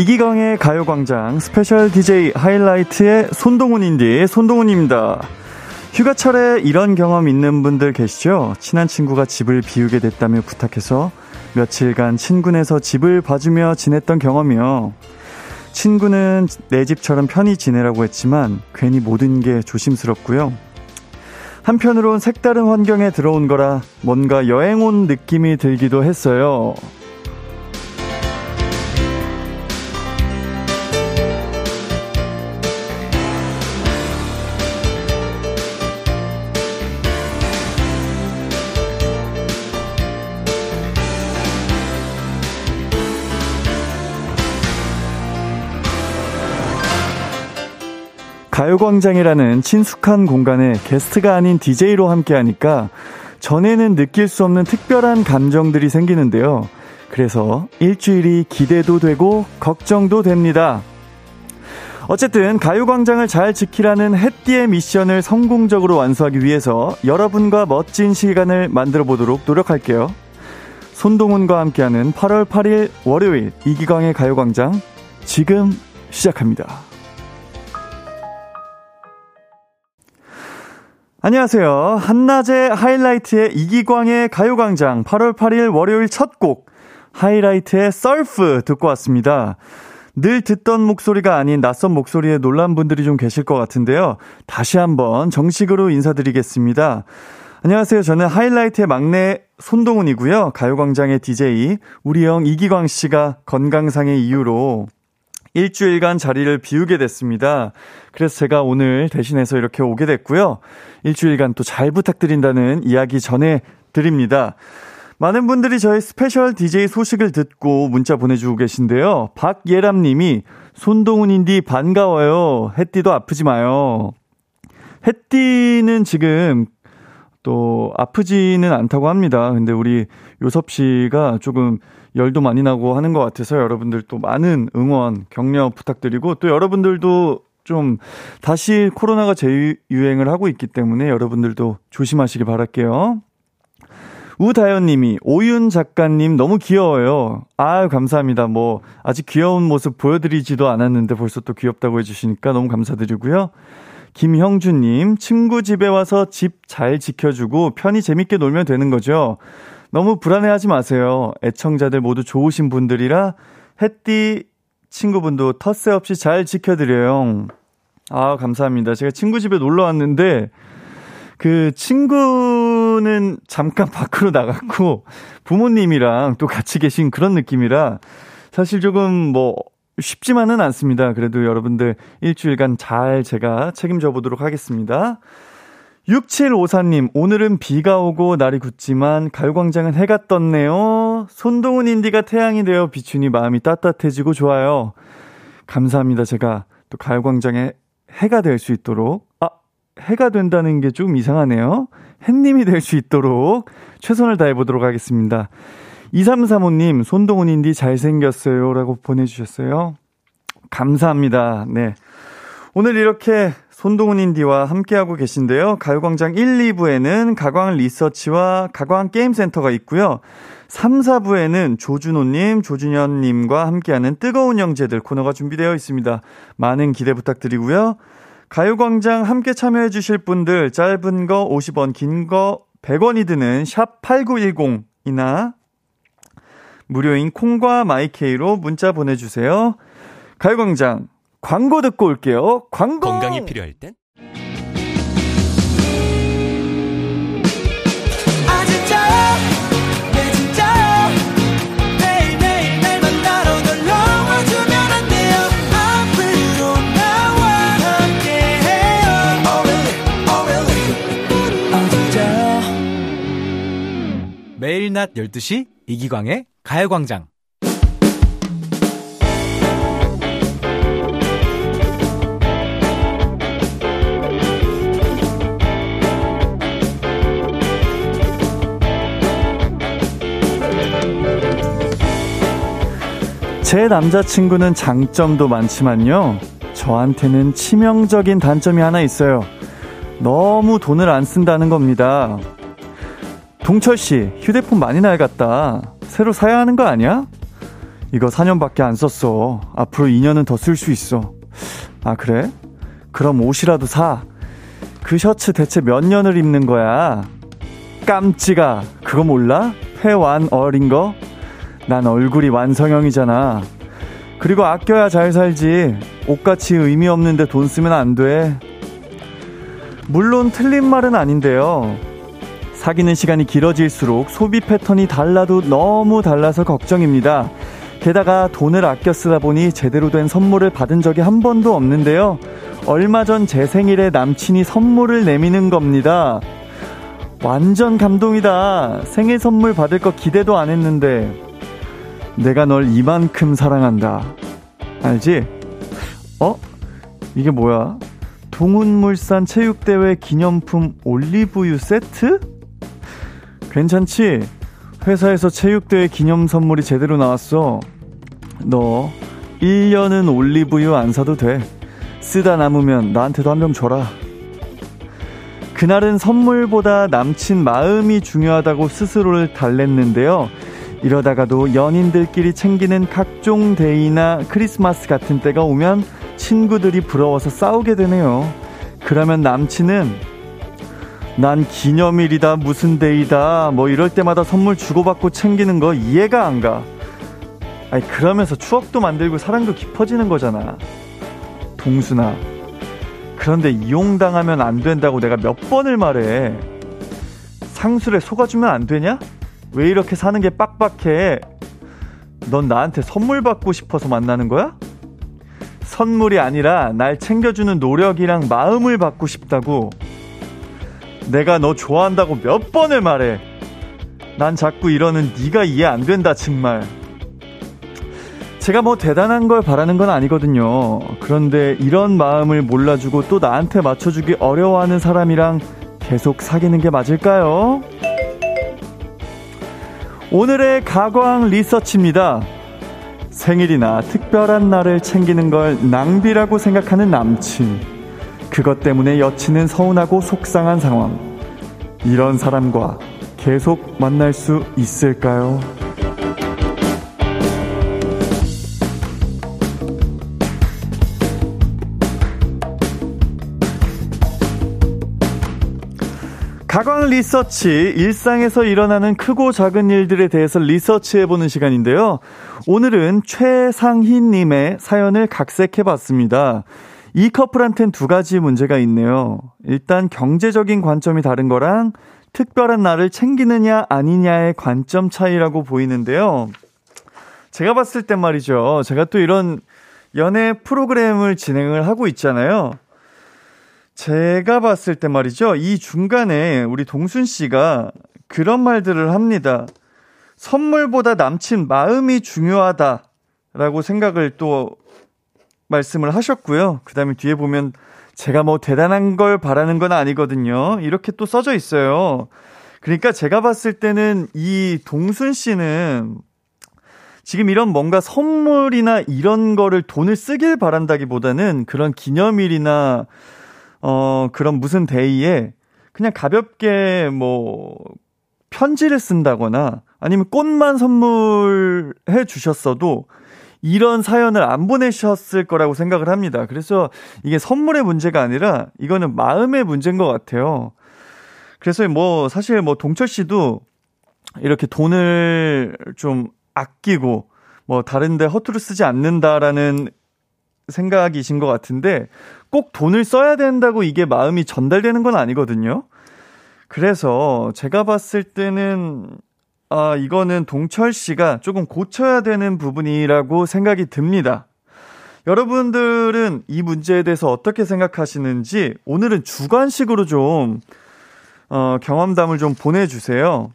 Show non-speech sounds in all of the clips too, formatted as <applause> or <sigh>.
이기광의 가요광장 스페셜 DJ 하이라이트의 손동운 운디 손동운입니다. 휴가철에 이런 경험 있는 분들 계시죠? 친한 친구가 집을 비우게 됐다며 부탁해서 며칠간 친구네서 집을 봐주며 지냈던 경험이요. 친구는 내 집처럼 편히 지내라고 했지만 괜히 모든 게 조심스럽고요. 한편으론 색다른 환경에 들어온 거라 뭔가 여행 온 느낌이 들기도 했어요. 가요광장이라는 친숙한 공간에 게스트가 아닌 DJ로 함께하니까 전에는 느낄 수 없는 특별한 감정들이 생기는데요. 그래서 일주일이 기대도 되고 걱정도 됩니다. 어쨌든 가요광장을 잘 지키라는 햇띠의 미션을 성공적으로 완수하기 위해서 여러분과 멋진 시간을 만들어 보도록 노력할게요. 손동훈과 함께하는 8월 8일 월요일 이기광의 가요광장 지금 시작합니다. 안녕하세요. 한낮의 하이라이트의 이기광의 가요광장 8월 8일 월요일 첫 곡 하이라이트의 썰프 듣고 왔습니다. 늘 듣던 목소리가 아닌 낯선 목소리에 놀란 분들이 좀 계실 것 같은데요. 다시 한번 정식으로 인사드리겠습니다. 안녕하세요. 저는 하이라이트의 막내 손동훈이고요. 가요광장의 DJ 우리 형 이기광 씨가 건강상의 이유로 일주일간 자리를 비우게 됐습니다. 그래서 제가 오늘 대신해서 이렇게 오게 됐고요. 일주일간 또 잘 부탁드린다는 이야기 전해 드립니다. 많은 분들이 저희 스페셜 DJ 소식을 듣고 문자 보내주고 계신데요. 박예람 님이 손동운 운디 반가워요. 햇디도 아프지 마요. 햇디는 지금 또 아프지는 않다고 합니다. 근데 우리 요섭 씨가 조금 열도 많이 나고 하는 것 같아서 여러분들 또 많은 응원, 격려 부탁드리고 또 여러분들도 좀 다시 코로나가 재유행을 하고 있기 때문에 여러분들도 조심하시길 바랄게요. 우다현 님이 오윤 작가님 너무 귀여워요. 아유, 감사합니다. 뭐, 아직 귀여운 모습 보여드리지도 않았는데 벌써 또 귀엽다고 해주시니까 너무 감사드리고요. 김형준 님, 친구 집에 와서 집 잘 지켜주고 편히 재밌게 놀면 되는 거죠. 너무 불안해하지 마세요. 애청자들 모두 좋으신 분들이라 햇띠 친구분도 텃세 없이 잘 지켜드려요. 아, 감사합니다. 제가 친구 집에 놀러 왔는데, 그 친구는 잠깐 <laughs> 밖으로 나갔고, 부모님이랑 또 같이 계신 그런 느낌이라, 사실 조금 뭐, 쉽지만은 않습니다. 그래도 여러분들 일주일간 잘 제가 책임져 보도록 하겠습니다. 6754님, 오늘은 비가 오고 날이 굳지만 가요광장은 해가 떴네요. 손동훈 인디가 태양이 되어 비추니 마음이 따뜻해지고 좋아요. 감사합니다. 제가 또 가요광장에 해가 될 수 있도록, 아, 해가 된다는 게 좀 이상하네요. 햇님이 될 수 있도록 최선을 다해보도록 하겠습니다. 2335님, 손동훈 인디 잘생겼어요. 라고 보내주셨어요. 감사합니다. 네. 오늘 이렇게 손동훈 인디와 함께하고 계신데요. 가요광장 1, 2부에는 가광 리서치와 가광 게임센터가 있고요. 3, 4부에는 조준호님, 조준현님과 함께하는 뜨거운 형제들 코너가 준비되어 있습니다. 많은 기대 부탁드리고요. 가요광장 함께 참여해주실 분들 짧은 거 50원, 긴 거 100원이 드는 샵 8910이나 무료인 콩과 마이케이로 문자 보내주세요. 가요광장 광고 듣고 올게요. 광고! 건강이 필요할 땐? 매일 낮 12시 이기광의 가요광장 제 남자친구는 장점도 많지만요. 저한테는 치명적인 단점이 하나 있어요. 너무 돈을 안 쓴다는 겁니다. 동철 씨, 휴대폰 많이 낡았다. 새로 사야 하는 거 아니야? 이거 4년밖에 안 썼어. 앞으로 2년은 더 쓸 수 있어. 아, 그래? 그럼 옷이라도 사. 그 셔츠 대체 몇 년을 입는 거야? 깜찍아. 그거 몰라? 폐완 어린 거? 난 얼굴이 완성형이잖아. 그리고 아껴야 잘 살지. 옷같이 의미 없는데 돈 쓰면 안 돼. 물론 틀린 말은 아닌데요. 사귀는 시간이 길어질수록 소비 패턴이 달라도 너무 달라서 걱정입니다. 게다가 돈을 아껴 쓰다 보니 제대로 된 선물을 받은 적이 한 번도 없는데요. 얼마 전 제 생일에 남친이 선물을 내미는 겁니다. 완전 감동이다. 생일 선물 받을 거 기대도 안 했는데. 내가 널 이만큼 사랑한다. 알지? 어? 이게 뭐야? 동훈물산 체육대회 기념품 올리브유 세트? 괜찮지? 회사에서 체육대회 기념 선물이 제대로 나왔어. 너 1년은 올리브유 안 사도 돼. 쓰다 남으면 나한테도 한 병 줘라. 그날은 선물보다 남친 마음이 중요하다고 스스로를 달랬는데요. 이러다가도 연인들끼리 챙기는 각종 데이나 크리스마스 같은 때가 오면 친구들이 부러워서 싸우게 되네요. 그러면 남친은 난 기념일이다, 무슨 데이다, 뭐 이럴 때마다 선물 주고받고 챙기는 거 이해가 안 가. 아니, 그러면서 추억도 만들고 사랑도 깊어지는 거잖아. 동순아. 그런데 이용당하면 안 된다고 내가 몇 번을 말해. 상술에 속아주면 안 되냐? 왜 이렇게 사는 게 빡빡해? 넌 나한테 선물 받고 싶어서 만나는 거야? 선물이 아니라 날 챙겨주는 노력이랑 마음을 받고 싶다고. 내가 너 좋아한다고 몇 번을 말해. 난 자꾸 이러는 네가 이해 안 된다 정말. 제가 뭐 대단한 걸 바라는 건 아니거든요. 그런데 이런 마음을 몰라주고 또 나한테 맞춰주기 어려워하는 사람이랑 계속 사귀는 게 맞을까요? 오늘의 가광 리서치입니다. 생일이나 특별한 날을 챙기는 걸 낭비라고 생각하는 남친. 그것 때문에 여친은 서운하고 속상한 상황. 이런 사람과 계속 만날 수 있을까요? 가광 리서치, 일상에서 일어나는 크고 작은 일들에 대해서 리서치해보는 시간인데요. 오늘은 최상희님의 사연을 각색해봤습니다. 이 커플한텐 두 가지 문제가 있네요. 일단 경제적인 관점이 다른 거랑 특별한 날을 챙기느냐 아니냐의 관점 차이라고 보이는데요. 제가 봤을 땐 말이죠. 제가 또 이런 연애 프로그램을 진행을 하고 있잖아요. 제가 봤을 때 말이죠. 이 중간에 우리 동순 씨가 그런 말들을 합니다. 선물보다 남친 마음이 중요하다라고 생각을 또 말씀을 하셨고요. 그 다음에 뒤에 보면 제가 뭐 대단한 걸 바라는 건 아니거든요. 이렇게 또 써져 있어요. 그러니까 제가 봤을 때는 이 동순 씨는 지금 이런 뭔가 선물이나 이런 거를 돈을 쓰길 바란다기보다는 그런 기념일이나 어, 그런 무슨 데이에 그냥 가볍게 뭐 편지를 쓴다거나 아니면 꽃만 선물해 주셨어도 이런 사연을 안 보내셨을 거라고 생각을 합니다. 그래서 이게 선물의 문제가 아니라 이거는 마음의 문제인 것 같아요. 그래서 뭐 사실 뭐 동철 씨도 이렇게 돈을 좀 아끼고 뭐 다른데 허투루 쓰지 않는다라는 생각이신 것 같은데 꼭 돈을 써야 된다고 이게 마음이 전달되는 건 아니거든요. 그래서 제가 봤을 때는 아, 이거는 동철 씨가 조금 고쳐야 되는 부분이라고 생각이 듭니다. 여러분들은 이 문제에 대해서 어떻게 생각하시는지 오늘은 주관식으로 좀 어, 경험담을 좀 보내주세요.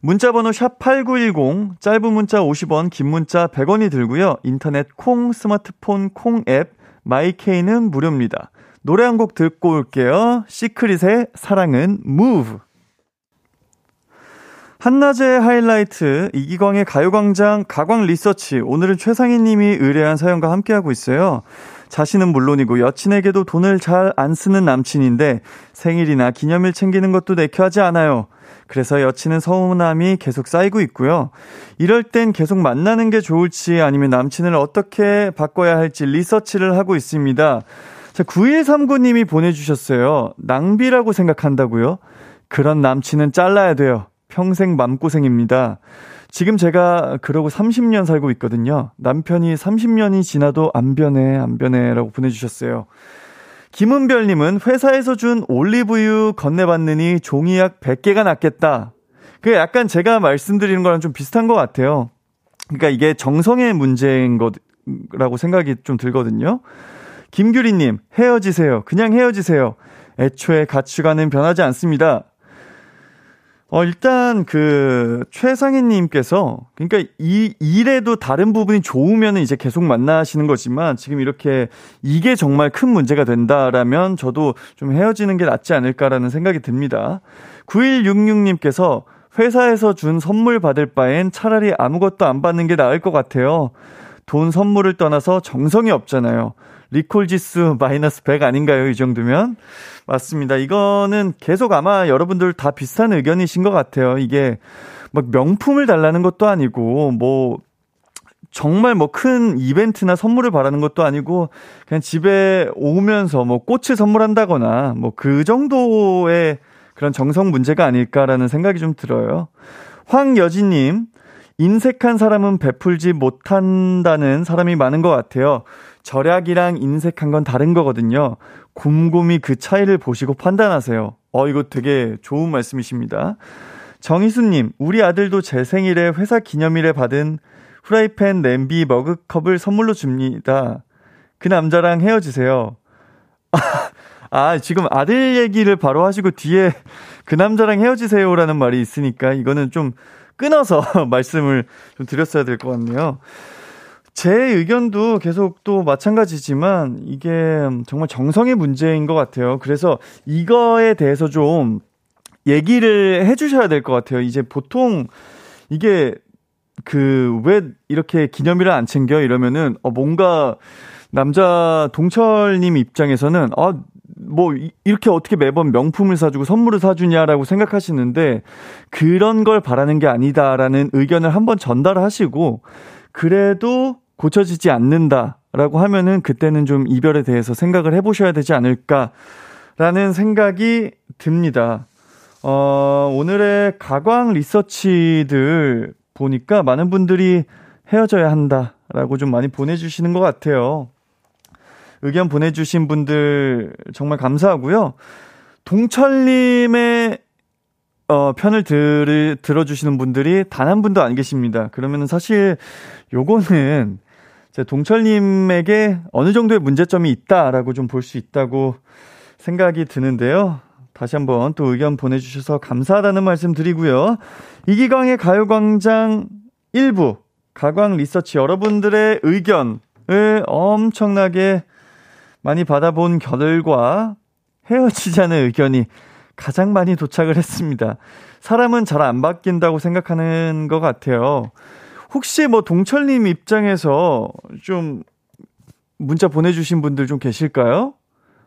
문자번호 샵 8910, 짧은 문자 50원, 긴 문자 100원이 들고요. 인터넷 콩, 스마트폰 콩 앱, 마이케이는 무료입니다. 노래 한 곡 듣고 올게요. 시크릿의 사랑은 Move. 한낮의 하이라이트 이기광의 가요광장 가광 리서치 오늘은 최상희 님이 의뢰한 사연과 함께하고 있어요. 자신은 물론이고 여친에게도 돈을 잘 안 쓰는 남친인데 생일이나 기념일 챙기는 것도 내켜하지 않아요. 그래서 여친은 서운함이 계속 쌓이고 있고요. 이럴 땐 계속 만나는 게 좋을지 아니면 남친을 어떻게 바꿔야 할지 리서치를 하고 있습니다. 자, 9139님이 보내주셨어요. 낭비라고 생각한다고요? 그런 남친은 잘라야 돼요. 평생 맘고생입니다. 지금 제가 그러고 30년 살고 있거든요. 남편이 30년이 지나도 안 변해, 안 변해 라고 보내주셨어요. 김은별님은 회사에서 준 올리브유 건네봤느니 종이약 100개가 낫겠다. 그 약간 제가 말씀드리는 거랑 좀 비슷한 것 같아요. 그러니까 이게 정성의 문제인 거라고 생각이 좀 들거든요. 김규리님, 헤어지세요. 그냥 헤어지세요. 애초에 가치관은 변하지 않습니다. 어, 일단 그 최상희님께서 그러니까 이 일에도 다른 부분이 좋으면 이제 계속 만나시는 거지만 지금 이렇게 이게 정말 큰 문제가 된다라면 저도 좀 헤어지는 게 낫지 않을까라는 생각이 듭니다. 9166 님께서 회사에서 준 선물 받을 바엔 차라리 아무것도 안 받는 게 나을 것 같아요. 돈 선물을 떠나서 정성이 없잖아요. 리콜 지수 마이너스 100 아닌가요? 이 정도면? 맞습니다. 이거는 계속 아마 여러분들 다 비슷한 의견이신 것 같아요. 이게 막 명품을 달라는 것도 아니고, 뭐, 정말 뭐 큰 이벤트나 선물을 바라는 것도 아니고, 그냥 집에 오면서 뭐 꽃을 선물한다거나, 뭐 그 정도의 그런 정성 문제가 아닐까라는 생각이 좀 들어요. 황여진님, 인색한 사람은 베풀지 못한다는 사람이 많은 것 같아요. 절약이랑 인색한 건 다른 거거든요. 곰곰이 그 차이를 보시고 판단하세요. 어, 이거 되게 좋은 말씀이십니다. 정희수님, 우리 아들도 제 생일에 회사 기념일에 받은 후라이팬, 냄비, 머그컵을 선물로 줍니다. 그 남자랑 헤어지세요. <laughs> 아, 지금 아들 얘기를 바로 하시고 뒤에 그 남자랑 헤어지세요라는 말이 있으니까 이거는 좀 끊어서 <laughs> 말씀을 좀 드렸어야 될 것 같네요. 제 의견도 계속 또 마찬가지지만 이게 정말 정성의 문제인 것 같아요. 그래서 이거에 대해서 좀 얘기를 해주셔야 될 것 같아요. 이제 보통 이게 그 왜 이렇게 기념일을 안 챙겨 이러면은 어 뭔가 남자 동철님 입장에서는 아 뭐 이렇게 어떻게 매번 명품을 사주고 선물을 사주냐라고 생각하시는데 그런 걸 바라는 게 아니다라는 의견을 한번 전달하시고 그래도 고쳐지지 않는다라고 하면은 그때는 좀 이별에 대해서 생각을 해보셔야 되지 않을까라는 생각이 듭니다. 어, 오늘의 가광 리서치들 보니까 많은 분들이 헤어져야 한다라고 좀 많이 보내주시는 것 같아요. 의견 보내주신 분들 정말 감사하고요. 동철님의 어, 편을 들, 들어주시는 분들이 단 한 분도 안 계십니다. 그러면 사실 요거는 제 동철님에게 어느 정도의 문제점이 있다라고 좀 볼 수 있다고 생각이 드는데요. 다시 한번 또 의견 보내주셔서 감사하다는 말씀 드리고요. 이기광의 가요광장 1부, 가광 리서치 여러분들의 의견을 엄청나게 많이 받아본 결과 헤어지자는 의견이 가장 많이 도착을 했습니다. 사람은 잘 안 바뀐다고 생각하는 것 같아요. 혹시 뭐 동철님 입장에서 좀 문자 보내주신 분들 좀 계실까요?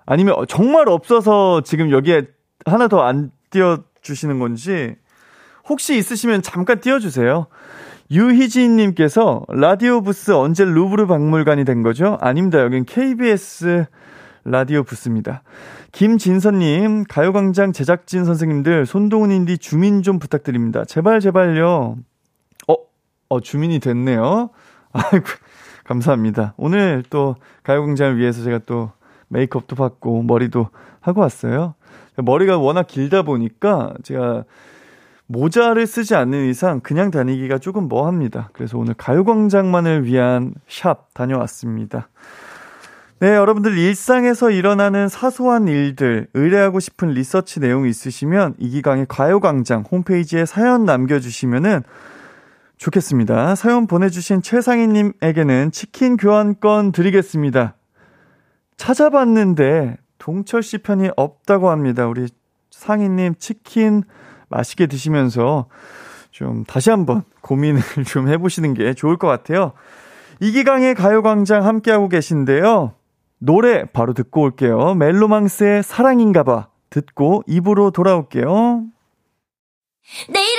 아니면 정말 없어서 지금 여기에 하나 더 안 띄워주시는 건지 혹시 있으시면 잠깐 띄워주세요. 유희진님께서 라디오 부스 언제 루브르 박물관이 된 거죠? 아닙니다. 여긴 KBS 라디오 부스입니다. 김진선님, 가요광장 제작진 선생님들, 손동훈 인디 주민 좀 부탁드립니다. 제발, 제발요. 어, 주민이 됐네요. <laughs> 아이고, 감사합니다. 오늘 또 가요광장을 위해서 제가 또 메이크업도 받고 머리도 하고 왔어요. 머리가 워낙 길다 보니까 제가 모자를 쓰지 않는 이상 그냥 다니기가 조금 뭐합니다. 그래서 오늘 가요광장만을 위한 샵 다녀왔습니다. 네, 여러분들 일상에서 일어나는 사소한 일들, 의뢰하고 싶은 리서치 내용 있으시면 이기광의 가요광장 홈페이지에 사연 남겨주시면은 좋겠습니다. 사연 보내주신 최상희님에게는 치킨 교환권 드리겠습니다. 찾아봤는데 동철 씨 편이 없다고 합니다. 우리 상희님 치킨 맛있게 드시면서 좀 다시 한번 고민을 <laughs> 좀 해보시는 게 좋을 것 같아요. 이기강의 가요광장 함께하고 계신데요. 노래 바로 듣고 올게요. 멜로망스의 사랑인가봐 듣고 입으로 돌아올게요. 내이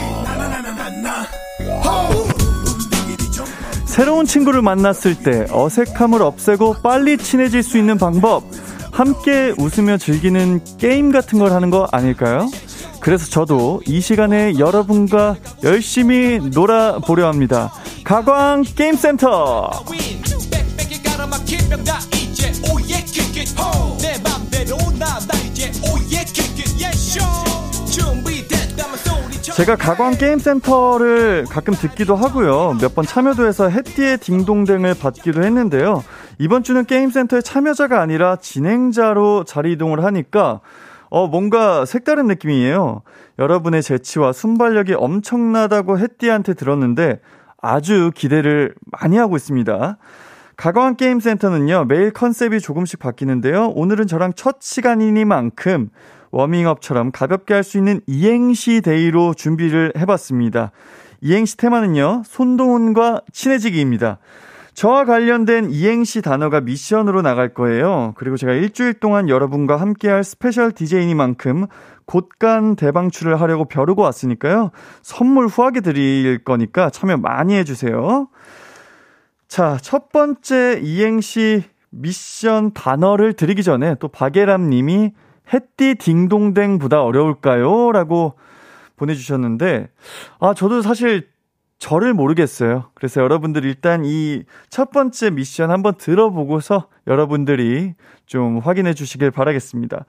새로운 친구를 만났을 때 어색함을 없애고 빨리 친해질 수 있는 방법. 함께 웃으며 즐기는 게임 같은 걸 하는 거 아닐까요? 그래서 저도 이 시간에 여러분과 열심히 놀아보려 합니다. 가광 게임센터! 제가 가광 게임센터를 가끔 듣기도 하고요. 몇 번 참여도 해서 해띠의 딩동댕을 받기도 했는데요. 이번 주는 게임센터의 참여자가 아니라 진행자로 자리 이동을 하니까 어, 뭔가 색다른 느낌이에요. 여러분의 재치와 순발력이 엄청나다고 해띠한테 들었는데 아주 기대를 많이 하고 있습니다. 가광 게임센터는요, 매일 컨셉이 조금씩 바뀌는데요. 오늘은 저랑 첫 시간이니만큼 워밍업처럼 가볍게 할 수 있는 이행시 day로 준비를 해봤습니다. 이행시 테마는요, 손동운과 친해지기입니다. 저와 관련된 이행시 단어가 미션으로 나갈 거예요. 그리고 제가 일주일 동안 여러분과 함께할 스페셜 DJ이니만큼 곳간 대방출을 하려고 벼르고 왔으니까요. 선물 후하게 드릴 거니까 참여 많이 해주세요. 자, 첫 번째 이행시 미션 단어를 드리기 전에 또 박예람 님이 햇띠 딩동댕보다 어려울까요? 라고 보내주셨는데, 아, 저도 사실 저를 모르겠어요. 그래서 여러분들 일단 이 첫 번째 미션 한번 들어보고서 여러분들이 좀 확인해 주시길 바라겠습니다.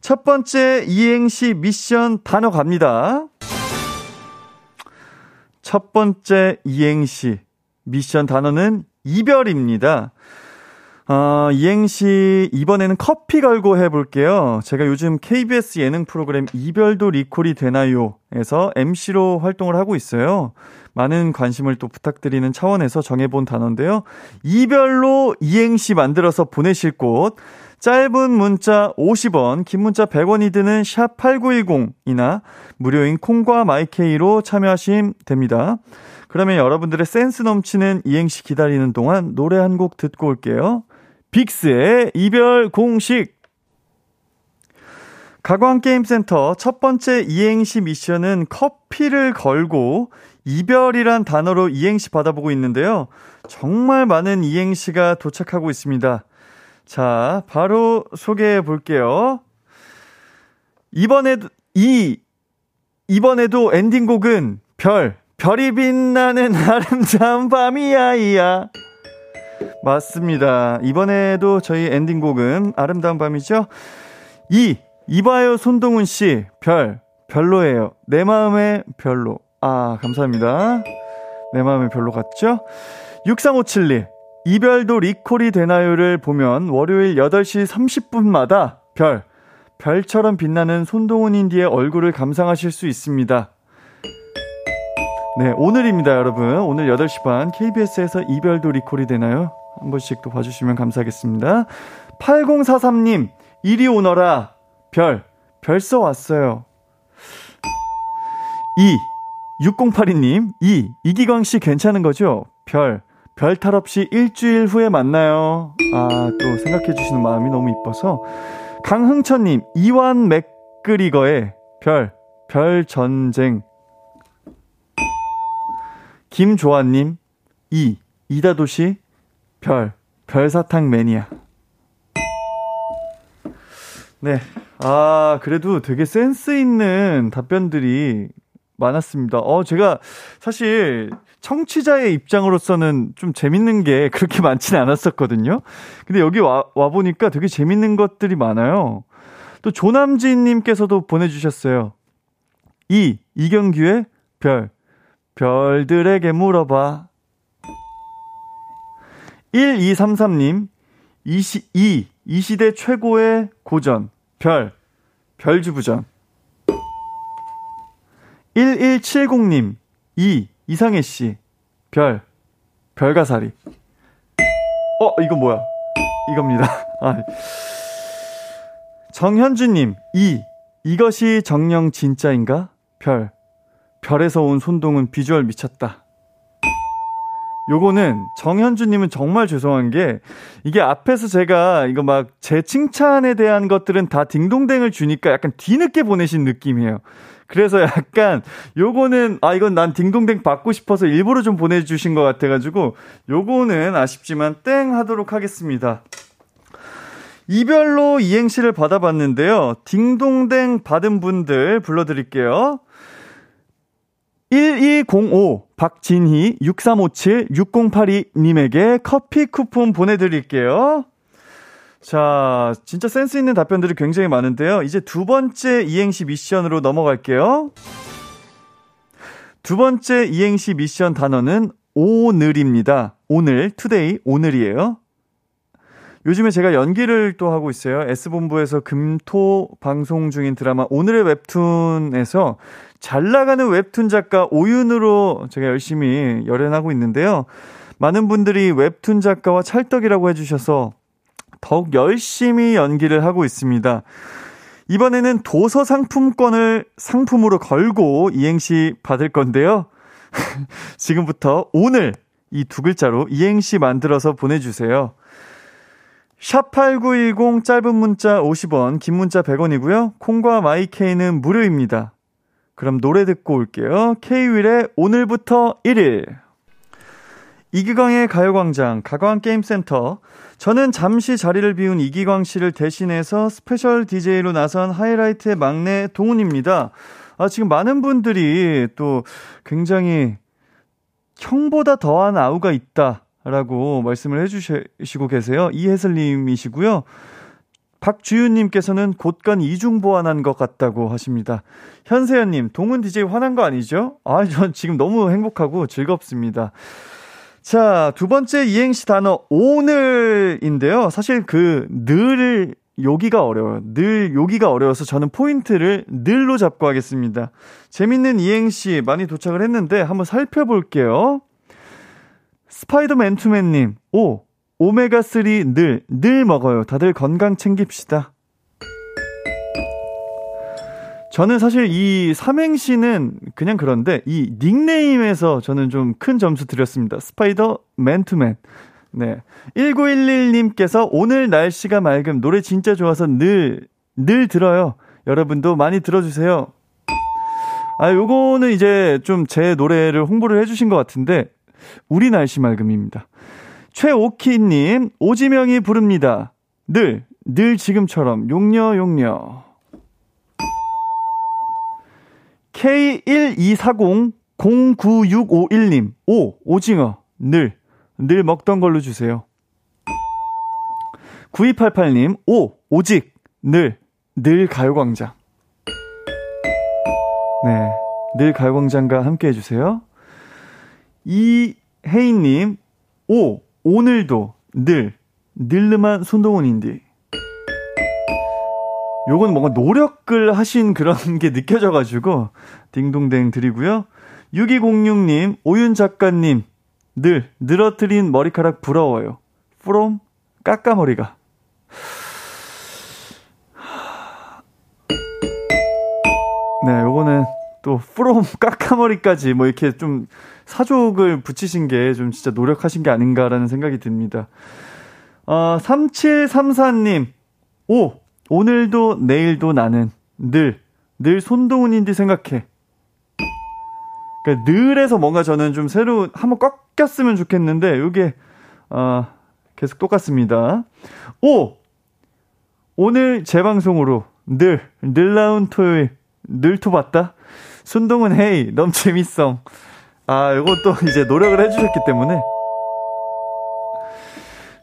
첫 번째 이행시 미션 단어 갑니다. 첫 번째 이행시 미션 단어는 이별입니다. 어, 이행시 이번에는 커피 걸고 해볼게요. 제가 요즘 KBS 예능 프로그램 이별도 리콜이 되나요? 에서 MC로 활동을 하고 있어요. 많은 관심을 또 부탁드리는 차원에서 정해본 단어인데요. 이별로 이행시 만들어서 보내실 곳, 짧은 문자 50원, 긴 문자 100원이 드는 샵 8910이나 무료인 콩과 마이케이로 참여하시면 됩니다. 그러면 여러분들의 센스 넘치는 이행시 기다리는 동안 노래 한 곡 듣고 올게요. 빅스의 이별 공식. 가광게임센터 첫 번째 이행시 미션은 커피를 걸고 이별이란 단어로 이행시 받아보고 있는데요. 정말 많은 이행시가 도착하고 있습니다. 자, 바로 소개해 볼게요. 이번에도, 이, 이번에도 엔딩곡은 별, 별이 빛나는 <laughs> 아름다운 밤이야, 이야. 맞습니다. 이번에도 저희 엔딩곡은 아름다운 밤이죠? 이, 이봐요 손동훈 씨, 별, 별로예요. 내 마음의 별로. 아, 감사합니다. 내 마음의 별로 같죠? 6357님, 이별도 리콜이 되나요를 보면 월요일 8시 30분마다 별, 별처럼 빛나는 손동훈 인디의 얼굴을 감상하실 수 있습니다. 네, 오늘입니다, 여러분. 오늘 8시 반 KBS에서 이별도 리콜이 되나요? 한 번씩 또 봐주시면 감사하겠습니다. 8043님, 이리 오너라. 별, 별써 왔어요. 2, 6082님, 2, 이기광 씨 괜찮은 거죠? 별, 별 탈 없이 일주일 후에 만나요. 아, 또 생각해 주시는 마음이 너무 이뻐서. 강흥천님, 이완 맥그리거의 별, 별 전쟁. 김조아님, 2, 이다도시, 별, 별사탕 매니아. 네. 아, 그래도 되게 센스 있는 답변들이 많았습니다. 어, 제가 사실 청취자의 입장으로서는 좀 재밌는 게 <laughs> 그렇게 많지는 않았었거든요. 근데 여기 와, 와보니까 되게 재밌는 것들이 많아요. 또 조남진님께서도 보내주셨어요. 2. 이경규의 별. 별들에게 물어봐. 1233님, 이, 시, 이, 이 시대 최고의 고전, 별, 별주부전. 1170님, 이, 이상해 씨, 별, 별가사리. 어, 이거 뭐야? 이겁니다. <laughs> 아. 정현주님, 이, 이것이 정령 진짜인가? 별, 별에서 온 손동은 비주얼 미쳤다. 요거는 정현주님은 정말 죄송한 게 이게 앞에서 제가 이거 막 제 칭찬에 대한 것들은 다 딩동댕을 주니까 약간 뒤늦게 보내신 느낌이에요. 그래서 약간 요거는 아 이건 난 딩동댕 받고 싶어서 일부러 좀 보내주신 것 같아가지고 요거는 아쉽지만 땡 하도록 하겠습니다. 이별로 이행시를 받아봤는데요. 딩동댕 받은 분들 불러드릴게요. 1205 박진희 6357 6082님에게 커피 쿠폰 보내드릴게요. 자, 진짜 센스 있는 답변들이 굉장히 많은데요. 이제 두 번째 이행시 미션으로 넘어갈게요. 두 번째 이행시 미션 단어는 오늘입니다. 오늘, today, 오늘이에요. 요즘에 제가 연기를 또 하고 있어요. S본부에서 금토 방송 중인 드라마 오늘의 웹툰에서 잘 나가는 웹툰 작가 오윤으로 제가 열심히 열연하고 있는데요. 많은 분들이 웹툰 작가와 찰떡이라고 해주셔서 더욱 열심히 연기를 하고 있습니다. 이번에는 도서 상품권을 상품으로 걸고 이행시 받을 건데요. <laughs> 지금부터 오늘 이 두 글자로 이행시 만들어서 보내주세요. 샵8910 짧은 문자 50원, 긴 문자 100원이고요. 콩과 마이케이는 무료입니다. 그럼 노래 듣고 올게요. K-윌의 오늘부터 1일. 이기광의 가요광장, 가광게임센터. 저는 잠시 자리를 비운 이기광 씨를 대신해서 스페셜 DJ로 나선 하이라이트의 막내 동운입니다. 아, 지금 많은 분들이 또 굉장히 형보다 더한 아우가 있다. 라고 말씀을 해주시고 계세요. 이혜슬님이시고요. 박주윤님께서는 곳간 이중 보완한 것 같다고 하십니다. 현세연님, 동운 DJ 화난 거 아니죠? 아, 전 지금 너무 행복하고 즐겁습니다. 자, 두 번째 이행시 단어 오늘인데요. 사실 그늘 여기가 어려워요. 늘 여기가 어려워서 저는 포인트를 늘로 잡고 하겠습니다. 재밌는 이행시 많이 도착을 했는데 한번 살펴볼게요. 스파이더맨 투맨님, 오, 오메가3 늘, 늘 먹어요. 다들 건강 챙깁시다. 저는 사실 이 삼행시는 그냥 그런데 이 닉네임에서 저는 좀 큰 점수 드렸습니다. 스파이더 맨투맨. 네. 1911님께서 오늘 날씨가 맑음 노래 진짜 좋아서 늘, 늘 들어요. 여러분도 많이 들어주세요. 아, 요거는 이제 좀 제 노래를 홍보를 해주신 것 같은데, 우리 날씨 맑음입니다. 최오키님, 오지명이 부릅니다. 늘, 늘 지금처럼 용녀, 용녀. K124009651님, 오, 오징어, 늘, 늘 먹던 걸로 주세요. 9288님, 오, 오직, 늘, 늘 가요광장. 네, 늘 가요광장과 함께 해주세요. 이혜인님, 오, 오늘도, 늘, 늘름한 손동훈인디. 요건 뭔가 노력을 하신 그런 <laughs> 게 느껴져가지고, 딩동댕 드리고요. 6206님, 오윤 작가님, 늘, 늘어뜨린 머리카락 부러워요. 프롬, 까까머리가. 또, 프롬, <laughs> 까까머리까지 뭐 이렇게 좀 사족을 붙이신 게 좀 진짜 노력하신 게 아닌가라는 생각이 듭니다. 어, 3734님, 오, 오늘도 내일도 나는 늘, 늘 손동훈인지 생각해. 그러니까 늘에서 뭔가 저는 좀 새로 한번 꺾였으면 좋겠는데, 요게, 어, 계속 똑같습니다. 오! 오늘 재방송으로 늘, 늘 나온 토요일, 늘토 봤다? 손동훈 헤이, 너무 재밌어. 아, 이것도 이제 노력을 해주셨기 때문에.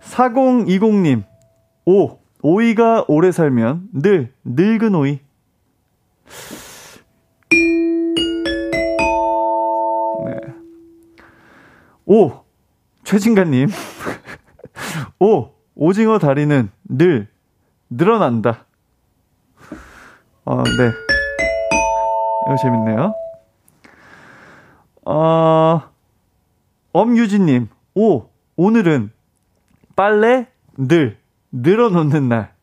4020님, 오, 오이가 오래 살면 늘 늙은 오이. 네. 오 최진가님. <laughs> 오 오징어 다리는 늘 늘어난다. 어, 네. 이거 재밌네요. 어, 엄유진님, 오, 오늘은 빨래 늘, 늘어놓는 날.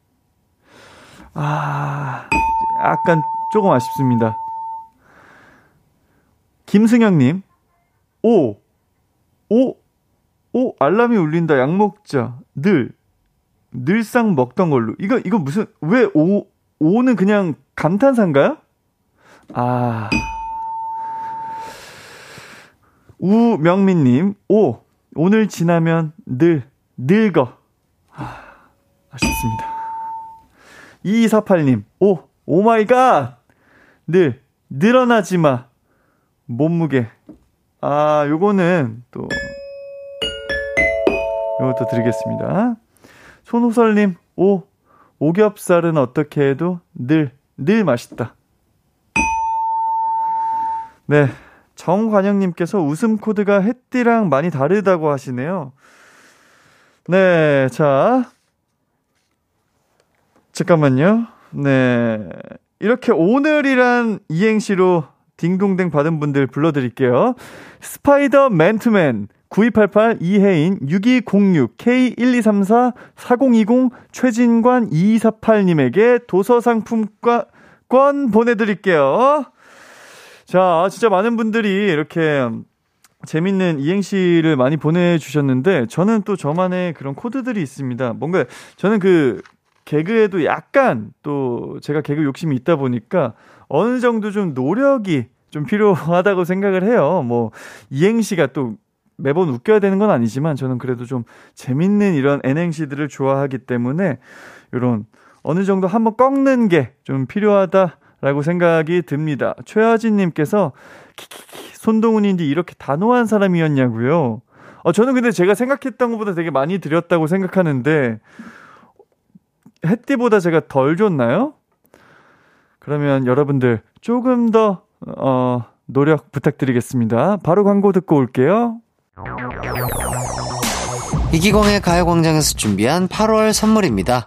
아, 약간 조금 아쉽습니다. 김승영님, 오, 오, 오, 알람이 울린다. 약 먹자. 늘, 늘상 먹던 걸로. 이거, 이거 무슨, 왜 오, 오는 그냥 감탄사인가요? 아. 우명민님, 오, 오늘 지나면 늘, 늙어. 아, 아쉽습니다. 2248님, 오, oh my god! 늘, 늘어나지 마. 몸무게. 아, 요거는 또, 요것도 드리겠습니다. 손호설님, 오, 오겹살은 어떻게 해도 늘, 늘 맛있다. 네. 정관영님께서 웃음 코드가 햇띠랑 많이 다르다고 하시네요. 네, 자. 잠깐만요. 네. 이렇게 오늘이란 이행시로 딩동댕 받은 분들 불러드릴게요. 스파이더 맨투맨, 9288 이혜인 6206 K1234 4020 최진관 2248님에게 도서 상품권 보내드릴게요. 자, 진짜 많은 분들이 이렇게 재밌는 이행시를 많이 보내주셨는데 저는 또 저만의 그런 코드들이 있습니다. 뭔가 저는 그 개그에도 약간 또 제가 개그 욕심이 있다 보니까 어느 정도 좀 노력이 좀 필요하다고 생각을 해요. 뭐 이행시가 또 매번 웃겨야 되는 건 아니지만 저는 그래도 좀 재밌는 이런 N행시들을 좋아하기 때문에 이런 어느 정도 한번 꺾는 게 좀 필요하다 라고 생각이 듭니다. 최하진님께서 키키키 손동훈인데 이렇게 단호한 사람이었냐고요. 어, 저는 근데 제가 생각했던 것보다 되게 많이 드렸다고 생각하는데 햇띠보다 제가 덜 줬나요? 그러면 여러분들 조금 더 어, 노력 부탁드리겠습니다. 바로 광고 듣고 올게요. 이기광의 가요광장에서 준비한 8월 선물입니다.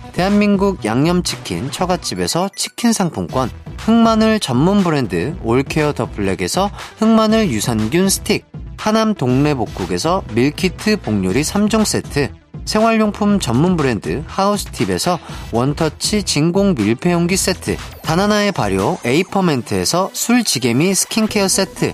대한민국 양념치킨 처갓집에서 치킨 상품권, 흑마늘 전문 브랜드 올케어 더 블랙에서 흑마늘 유산균 스틱, 하남 동래복국에서 밀키트 복요리 3종 세트, 생활용품 전문 브랜드 하우스팁에서 원터치 진공 밀폐용기 세트, 다나나의 발효 에이퍼멘트에서 술지게미 스킨케어 세트,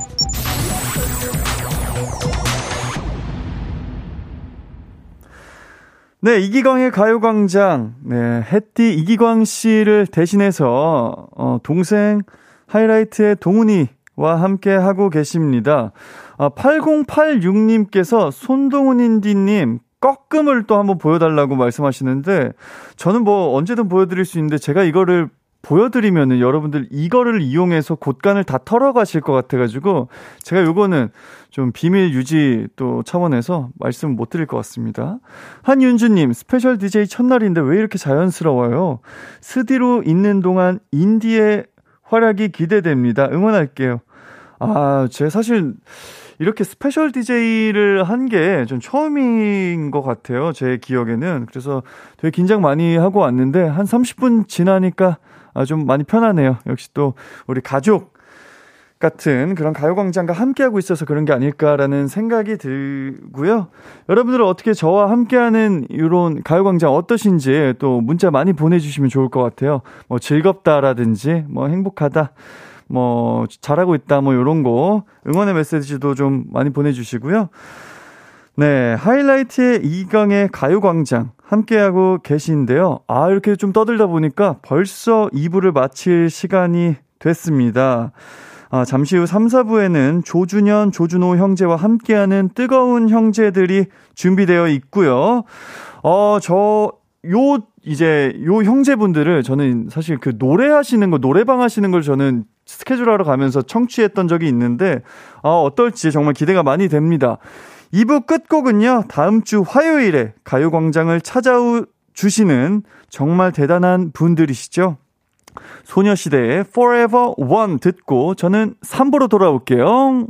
네, 이기광의 가요광장. 네, 햇디 이기광 씨를 대신해서, 어, 동생 하이라이트의 동운이와 함께 하고 계십니다. 아, 8086님께서 손동운 운디님 꺾음을 또 한번 보여달라고 말씀하시는데, 저는 뭐 언제든 보여드릴 수 있는데, 제가 이거를 보여드리면은 여러분들 이거를 이용해서 곳간을 다 털어가실 것 같아가지고, 제가 요거는 좀 비밀 유지 또 차원에서 말씀 못 드릴 것 같습니다. 한윤주님, 스페셜 DJ 첫날인데 왜 이렇게 자연스러워요? 스디로 있는 동안 운디의 활약이 기대됩니다. 응원할게요. 아, 제가 사실 이렇게 스페셜 DJ를 한 게 좀 처음인 것 같아요. 제 기억에는. 그래서 되게 긴장 많이 하고 왔는데 한 30분 지나니까 아, 좀 많이 편하네요. 역시 또 우리 가족 같은 그런 가요광장과 함께하고 있어서 그런 게 아닐까라는 생각이 들고요. 여러분들은 어떻게 저와 함께하는 이런 가요광장 어떠신지 또 문자 많이 보내주시면 좋을 것 같아요. 뭐 즐겁다라든지 뭐 행복하다. 뭐 잘하고 있다 뭐 요런 거 응원의 메시지도 좀 많이 보내주시고요. 네 하이라이트의 이강의 가요광장 함께하고 계신데요. 아 이렇게 좀 떠들다 보니까 벌써 2부를 마칠 시간이 됐습니다. 아, 잠시 후 3, 4부에는 조준현, 조준호 형제와 함께하는 뜨거운 형제들이 준비되어 있고요. 어, 저, 요, 이제, 요 형제분들을 저는 사실 그 노래하시는 거, 노래방 하시는 걸 저는 스케줄 하러 가면서 청취했던 적이 있는데, 아, 어떨지 정말 기대가 많이 됩니다. 2부 끝곡은요, 다음 주 화요일에 가요광장을 찾아주시는 정말 대단한 분들이시죠. 소녀시대의 Forever One 듣고 저는 3부로 돌아올게요.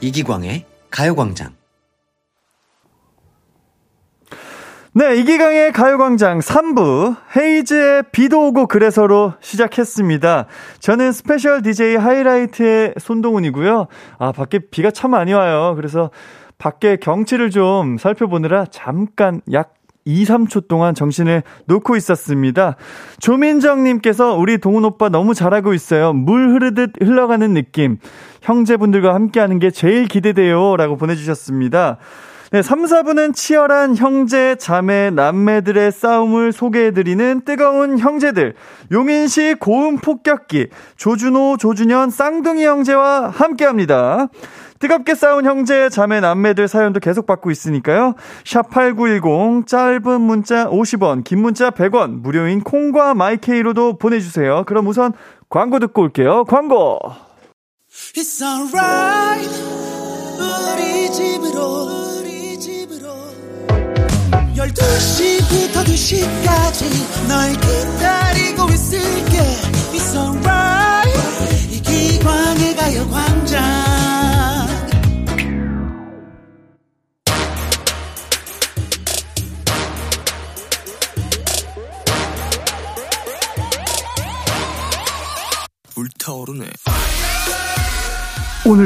이기광의 가요광장. 네, 이기광의 가요광장 3부, 헤이즈의 비도 오고 그래서로 시작했습니다. 저는 스페셜 DJ 하이라이트의 손동훈이고요. 아, 밖에 비가 참 많이 와요. 그래서 밖에 경치를 좀 살펴보느라 잠깐 약 2, 3초 동안 정신을 놓고 있었습니다. 조민정님께서 우리 동훈 오빠 너무 잘하고 있어요. 물 흐르듯 흘러가는 느낌. 형제분들과 함께하는 게 제일 기대돼요. 라고 보내주셨습니다. 네, 3, 4부는 치열한 형제, 자매, 남매들의 싸움을 소개해드리는 뜨거운 형제들. 용인시 고음 폭격기, 조준호, 조준현, 쌍둥이 형제와 함께 합니다. 뜨겁게 싸운 형제, 자매, 남매들 사연도 계속 받고 있으니까요. 샵8910, 짧은 문자 50원, 긴 문자 100원, 무료인 콩과 마이케이로도 보내주세요. 그럼 우선 광고 듣고 올게요. 광고! It's alright 우리 집으로 우리 집으로 12시부터 2시까지 널 기다리고 있을게 It's alright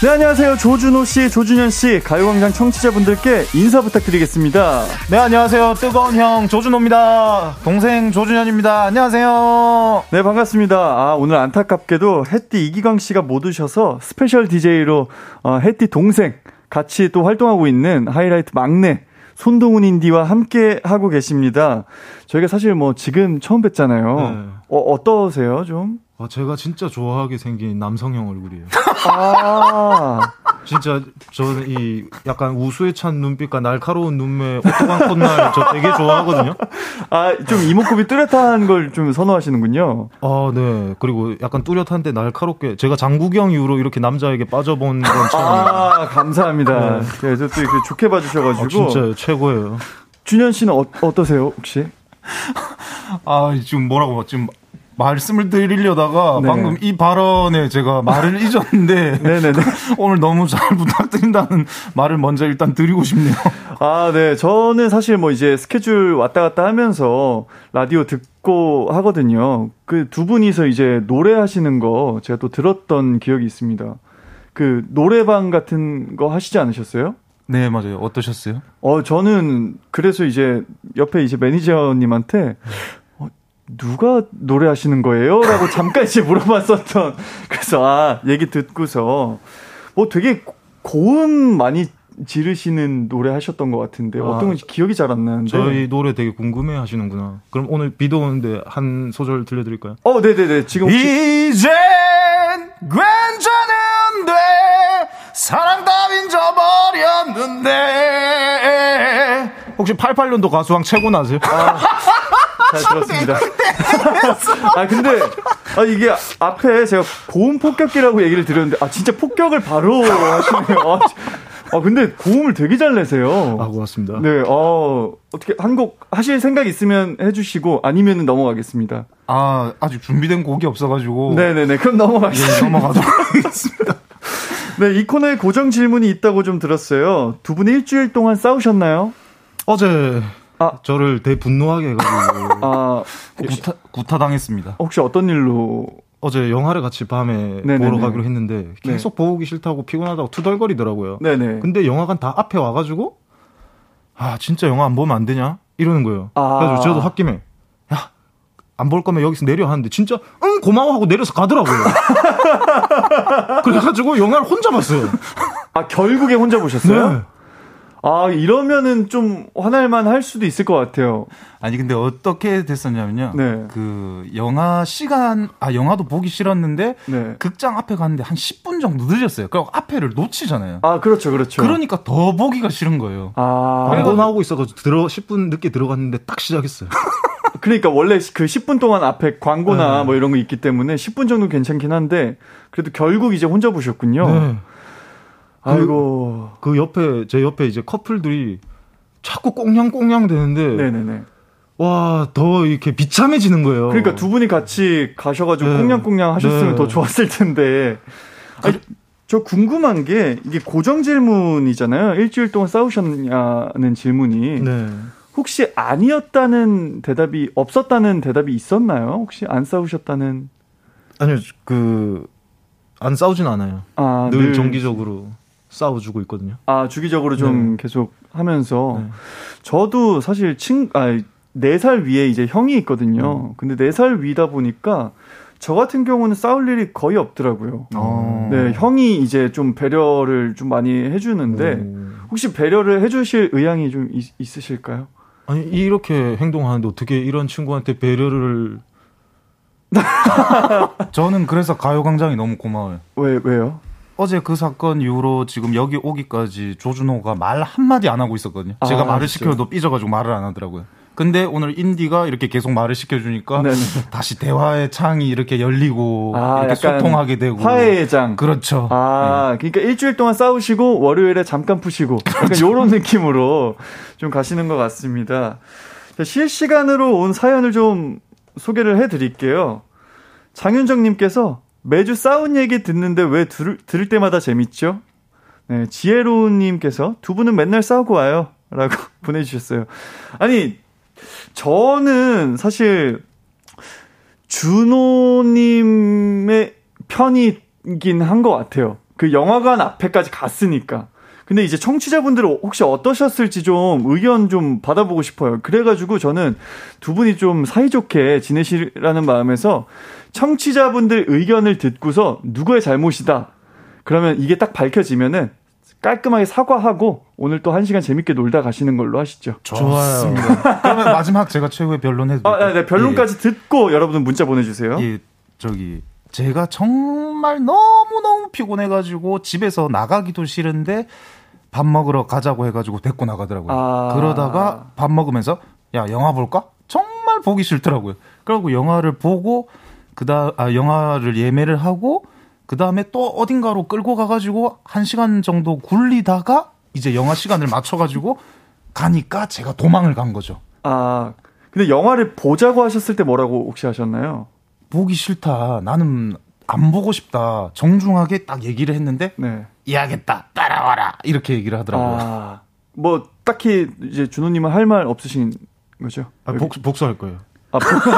네, 안녕하세요. 조준호 씨, 조준현 씨, 가요광장 청취자분들께 인사 부탁드리겠습니다. 네, 안녕하세요. 뜨거운 형 조준호입니다. 동생 조준현입니다. 안녕하세요. 네, 반갑습니다. 아, 오늘 안타깝게도 햇디 이기광 씨가 못 오셔서 스페셜 DJ로 어, 햇띠 동생 같이 또 활동하고 있는 하이라이트 막내 손동훈 인디와 함께 하고 계십니다. 저희가 사실 뭐 지금 처음 뵀잖아요. 네. 어, 어떠세요, 좀? 아, 제가 진짜 좋아하게 생긴 남성형 얼굴이에요. 아, <laughs> 진짜 저는 이 약간 우수에 찬 눈빛과 날카로운 눈매 오토방 콧날 저 되게 좋아하거든요. 아, 좀 이목구비 뚜렷한 걸 좀 선호하시는군요. 아, 네. 그리고 약간 뚜렷한데 날카롭게 제가 장국영 이후로 이렇게 남자에게 빠져본 건 처음이에요. 아, 감사합니다. 그래서 또 이렇게 좋게 봐주셔 가지고. 아, 진짜 최고예요. 준현 씨는 어, 어떠세요, 혹시? 아, 지금 뭐라고 지금 말씀을 드리려다가 네. 방금 이 발언에 제가 말을 <laughs> 잊었는데 네네네. <laughs> 오늘 너무 잘 부탁드린다는 말을 먼저 일단 드리고 싶네요. <laughs> 아, 네. 저는 사실 뭐 이제 스케줄 왔다 갔다 하면서 라디오 듣고 하거든요. 그 두 분이서 이제 노래하시는 거 제가 또 들었던 기억이 있습니다. 그 노래방 같은 거 하시지 않으셨어요? 네, 맞아요. 어떠셨어요? 어, 저는 그래서 이제 옆에 이제 매니저님한테 어, 누가 노래하시는 거예요? 라고 잠깐 이제 물어봤었던. <laughs> 그래서 아, 얘기 듣고서 뭐 되게 고음 많이 지르시는 노래 하셨던 것 같은데 아, 어떤 건지 기억이 잘 안 나는데. 저희 노래 되게 궁금해 하시는구나. 그럼 오늘 비도 오는데 한 소절 들려드릴까요? 어, 네네네. 지금 혹시 이젠 괜찮은데 사랑 따윈 저버렸는데 혹시 88년도 가수왕 최고 나세요? <laughs> 잘 들었습니다. <laughs> 아 근데 아 이게 앞에 제가 고음 폭격기라고 얘기를 드렸는데 아 진짜 폭격을 바로 하시네요. 아, 지- 아 근데 고음을 되게 잘 내세요. 아 고맙습니다. 네, 어 어떻게 한 곡 하실 생각 있으면 해주시고 아니면은 넘어가겠습니다. 아, 아직 준비된 곡이 없어가지고. 네네네. 그럼 넘어가겠습니다. 예, 넘어가도록 하겠습니다. 네, 이 코너에 고정 질문이 있다고 좀 들었어요. 두 분이 일주일 동안 싸우셨나요? 어제 아. 저를 대분노하게 해가지고 <laughs> 아 구타, 구타당했습니다. 혹시 어떤 일로? 어제 영화를 같이 밤에 네네네. 보러 가기로 했는데 계속 보기 싫다고 피곤하다고 투덜거리더라고요. 네네. 근데 영화관 다 앞에 와가지고 아 진짜 영화 안 보면 안 되냐 이러는 거예요. 아. 그래서 저도 홧김에 야 안 볼 거면 여기서 내려 하는데 진짜 응 고마워 하고 내려서 가더라고요. <laughs> 그래가지고 영화를 혼자 봤어요. 아 결국에 혼자 보셨어요? 네. 아 이러면은 좀 화날만 할 수도 있을 것 같아요. 아니, 근데 어떻게 됐었냐면요. 네. 그, 영화 시간, 아, 영화도 보기 싫었는데, 네. 극장 앞에 갔는데 한 10분 정도 늦었어요. 그리고 앞에를 놓치잖아요. 아 그렇죠, 그렇죠. 그러니까 더 보기가 싫은 거예요. 아 광고 나오고 있어가지고 들어 10분 늦게 들어갔는데 딱 시작했어요. <laughs> 그러니까 원래 그 10분 동안 앞에 광고나 네. 뭐 이런 거 있기 때문에 10분 정도 괜찮긴 한데 그래도 결국 이제 혼자 보셨군요. 네. 아이고. 그 옆에 제 옆에 이제 커플들이 자꾸 꽁냥꽁냥 되는데 네네네. 와 더 이렇게 비참해지는 거예요. 그러니까 두 분이 같이 가셔가지고 네. 꽁냥꽁냥 하셨으면 네. 더 좋았을 텐데. 아니, 저 궁금한 게 이게 고정 질문이잖아요. 일주일 동안 싸우셨냐는 질문이 네. 혹시 아니었다는 대답이 없었다는 대답이 있었나요? 혹시 안 싸우셨다는 아니요 그 안 싸우진 않아요. 아, 늘 늘 정기적으로 싸워주고 있거든요. 아, 주기적으로 좀 네. 계속 하면서 네. 저도 사실 친, 아, 4살 위에 이제 형이 있거든요. 근데 4살 위다 보니까 저 같은 경우는 싸울 일이 거의 없더라고요. 어. 네, 형이 이제 좀 배려를 좀 많이 해주는데 혹시 배려를 해주실 의향이 좀 있, 있으실까요? 아니 이렇게 행동하는데 어떻게 이런 친구한테 배려를 <laughs> 저는 그래서 가요광장이 너무 고마워요. 왜, 왜요? 어제 그 사건 이후로 지금 여기 오기까지 조준호가 말 한마디 안 하고 있었거든요. 제가 아, 말을 진짜요? 시켜도 삐져가지고 말을 안 하더라고요. 근데 오늘 인디가 이렇게 계속 말을 시켜주니까 네네. 다시 대화의 창이 이렇게 열리고 아, 이렇게 소통하게 되고 화해의 장. 그렇죠. 아, 그러니까 일주일 동안 싸우시고 월요일에 잠깐 푸시고 약간 요런 느낌으로 좀 가시는 것 같습니다. 자, 실시간으로 온 사연을 좀 소개를 해 드릴게요. 장윤정 님께서 매주 싸운 얘기 듣는데 왜 들을, 들을 때마다 재밌죠? 네, 지혜로운 님께서 두 분은 맨날 싸우고 와요. 라고 <laughs> 보내주셨어요. 아니, 저는 사실 준호님의 편이긴 한 것 같아요. 그 영화관 앞에까지 갔으니까. 근데 이제 청취자분들은 혹시 어떠셨을지 좀 의견 좀 받아보고 싶어요. 그래가지고 저는 두 분이 좀 사이좋게 지내시라는 마음에서 청취자분들 의견을 듣고서 누구의 잘못이다. 그러면 이게 딱 밝혀지면은 깔끔하게 사과하고 오늘 또 한 시간 재밌게 놀다 가시는 걸로 하시죠. 좋아요. 그러면 마지막 제가 최후의 변론 해도 아, 네, 변론까지 듣고 여러분들 문자 보내주세요. 예, 예, 저기 제가 정말 너무 너무 피곤해가지고 집에서 나가기도 싫은데 밥 먹으러 가자고 해가지고 데리고 나가더라고요. 아. 그러다가 밥 먹으면서 야 영화 볼까? 정말 보기 싫더라고요. 그리고 영화를 보고 그다 아 영화를 예매를 하고 그 다음에 또 어딘가로 끌고 가가지고 한 시간 정도 굴리다가 이제 영화 시간을 맞춰가지고 가니까 제가 도망을 간 거죠. 아, 근데 영화를 보자고 하셨을 때 뭐라고 혹시 하셨나요? 보기 싫다. 나는 안 보고 싶다. 정중하게 딱 얘기를 했는데 네. 이해하겠다. 따라와라. 이렇게 얘기를 하더라고요. 아, 뭐 딱히 이제 준호님은 할 말 없으신 거죠? 아, 복, 복수할 거예요. 아, 복,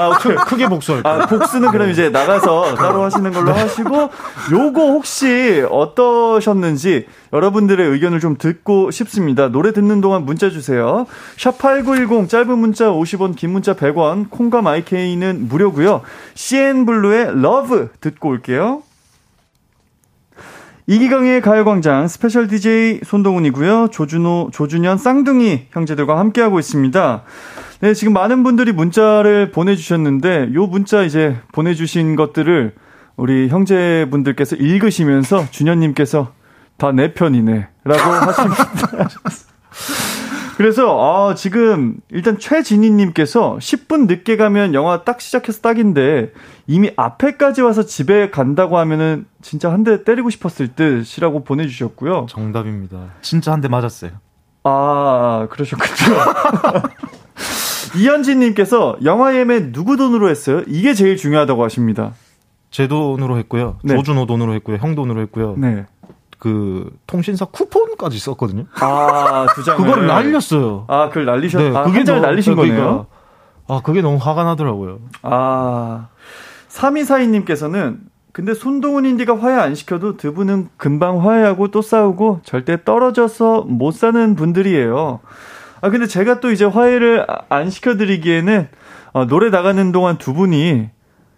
아, 오케이. 크게 복수할 거예요. 아, 복수는 그럼 이제 나가서 따로 하시는 걸로 하시고, 요거 혹시 어떠셨는지 여러분들의 의견을 좀 듣고 싶습니다. 노래 듣는 동안 문자 주세요. 샵 8910 짧은 문자 50원, 긴 문자 100원, 콩과 마이케이는 무료고요 CN블루의 Love 듣고 올게요. 이기광의 가요광장 스페셜 DJ 손동훈이고요. 조준호, 조준현, 쌍둥이 형제들과 함께하고 있습니다. 네, 지금 많은 분들이 문자를 보내주셨는데 요 문자 이제 보내주신 것들을 우리 형제분들께서 읽으시면서 준현님께서 다 내 편이네 라고 <laughs> 하십니다. 그래서 아, 지금 일단 최진희님께서 10분 늦게 가면 영화 딱 시작해서 딱인데 이미 앞에까지 와서 집에 간다고 하면은 진짜 한 대 때리고 싶었을 듯이라고 보내주셨고요. 정답입니다. 진짜 한 대 맞았어요. 아 그러셨군요. <laughs> 이현진님께서 영화 예매 누구 돈으로 했어요? 이게 제일 중요하다고 하십니다. 제 돈으로 했고요. 네. 조준호 돈으로 했고요. 형 돈으로 했고요. 네. 그 통신사 쿠폰까지 썼거든요. 아, 두 장을. 그거를 날렸어요. 아, 그걸 날리셨, 네, 아, 그게 잘 날리신 그러니까, 거네요. 아, 그게 너무 화가 나더라고요. 아, 3242님께서는 근데 손동훈 인디가 화해 안 시켜도 두 분은 금방 화해하고 또 싸우고 절대 떨어져서 못 사는 분들이에요. 아, 근데 제가 또 이제 화해를 아- 안 시켜드리기에는 어, 노래 나가는 동안 두 분이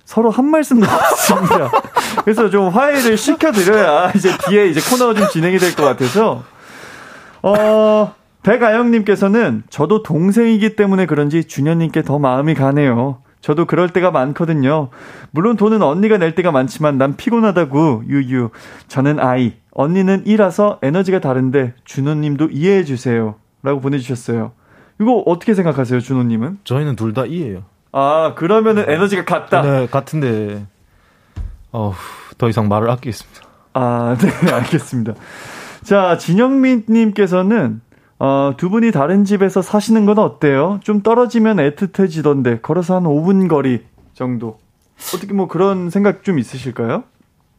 서로 한 말씀도 없습니다. <laughs> 그래서 좀 화해를 시켜드려야 이제 뒤에 이제 코너가 좀 진행이 될 것 같아서 어, 백아영님께서는 저도 동생이기 때문에 그런지 준현님께 더 마음이 가네요. 저도 그럴 때가 많거든요. 물론 돈은 언니가 낼 때가 많지만 난 피곤하다고, 유유. 저는 아이, 언니는 이라서 에너지가 다른데, 준호님도 이해해 주세요. 라고 보내주셨어요. 이거 어떻게 생각하세요, 준호님은? 저희는 둘 다 이예요. 아, 그러면은 에너지가 같다. 네, 같은데, 어, 더 이상 말을 아끼겠습니다. 아, 네, <laughs> 알겠습니다. 자, 진영민 님께서는, 어, 두 분이 다른 집에서 사시는 건 어때요? 좀 떨어지면 애틋해지던데, 걸어서 한 5분 거리 정도. 어떻게 뭐 그런 생각 좀 있으실까요?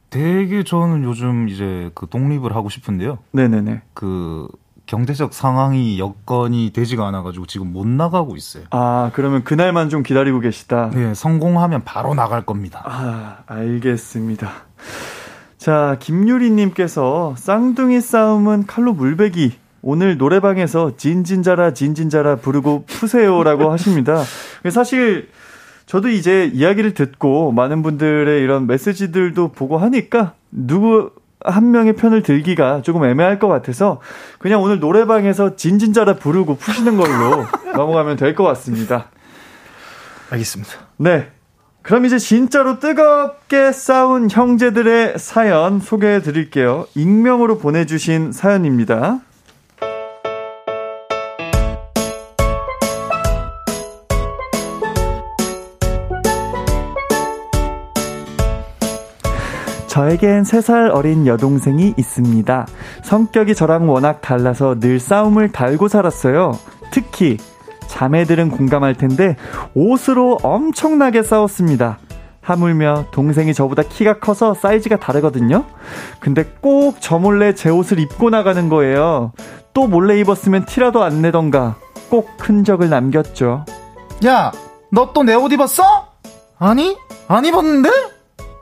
되게 저는 요즘 이제 그 독립을 하고 싶은데요. 네네네. 그 경제적 상황이 여건이 되지가 않아가지고 지금 못 나가고 있어요. 아, 그러면 그날만 좀 기다리고 계시다. 네, 성공하면 바로 나갈 겁니다. 아, 알겠습니다. 자, 김유리님께서 쌍둥이 싸움은 칼로 물베기. 오늘 노래방에서 진진자라 진진자라 부르고 푸세요라고 <laughs> 하십니다. 사실 저도 이제 이야기를 듣고 많은 분들의 이런 메시지들도 보고 하니까 누구 한 명의 편을 들기가 조금 애매할 것 같아서 그냥 오늘 노래방에서 진진자라 부르고 푸시는 걸로 <laughs> 넘어가면 될 것 같습니다. 알겠습니다. 네. 그럼 이제 진짜로 뜨겁게 싸운 형제들의 사연 소개해 드릴게요. 익명으로 보내주신 사연입니다. 저에겐 3살 어린 여동생이 있습니다. 성격이 저랑 워낙 달라서 늘 싸움을 달고 살았어요. 특히 자매들은 공감할 텐데 옷으로 엄청나게 싸웠습니다. 하물며 동생이 저보다 키가 커서 사이즈가 다르거든요. 근데 꼭 저 몰래 제 옷을 입고 나가는 거예요. 또 몰래 입었으면 티라도 안 내던가 꼭 흔적을 남겼죠. 야, 너 또 내 옷 입었어? 아니, 안 입었는데?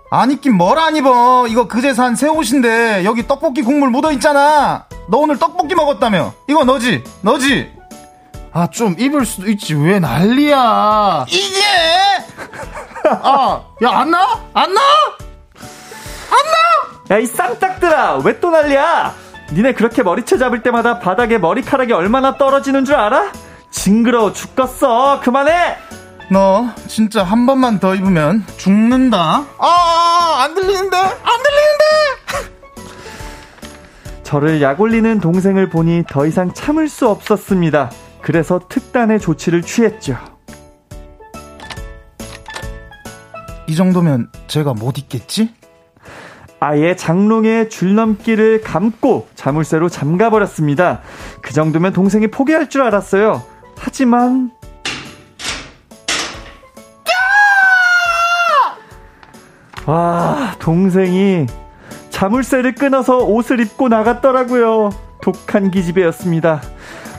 안 입긴 뭘 안 입어. 이거 그제 산 새 옷인데 여기 떡볶이 국물 묻어 있잖아. 너 오늘 떡볶이 먹었다며. 이거 너지? 너지? 아, 좀 입을 수도 있지. 왜 난리야? 이게! 아, 야, 안 나? 안 나? 야이 쌍딱들아 왜 또 난리야? 니네 그렇게 머리채 잡을 때마다 바닥에 머리카락이 얼마나 떨어지는 줄 알아? 징그러워 죽겠어 그만해 너 진짜 한 번만 더 입으면 죽는다. 아, 안 들리는데? 안 들리는데? <laughs> 저를 약올리는 동생을 보니 더 이상 참을 수 없었습니다. 그래서 특단의 조치를 취했죠. 이 정도면 제가 못 입겠지? 아예 장롱에 줄넘기를 감고 자물쇠로 잠가버렸습니다. 그 정도면 동생이 포기할 줄 알았어요. 하지만 와 동생이 자물쇠를 끊어서 옷을 입고 나갔더라고요. 독한 기집애였습니다.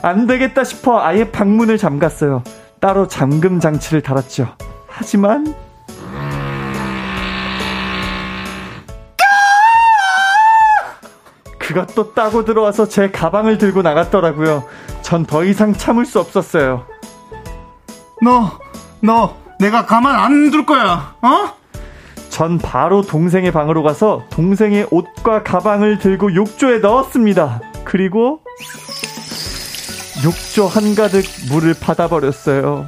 안 되겠다 싶어 아예 방문을 잠갔어요. 따로 잠금 장치를 달았죠. 하지만 그것도 따고 들어와서 제 가방을 들고 나갔더라고요. 전 더 이상 참을 수 없었어요. 너, 너, 내가 가만 안 둘 거야, 어? 전 바로 동생의 방으로 가서 동생의 옷과 가방을 들고 욕조에 넣었습니다. 그리고 욕조 한가득 물을 받아버렸어요.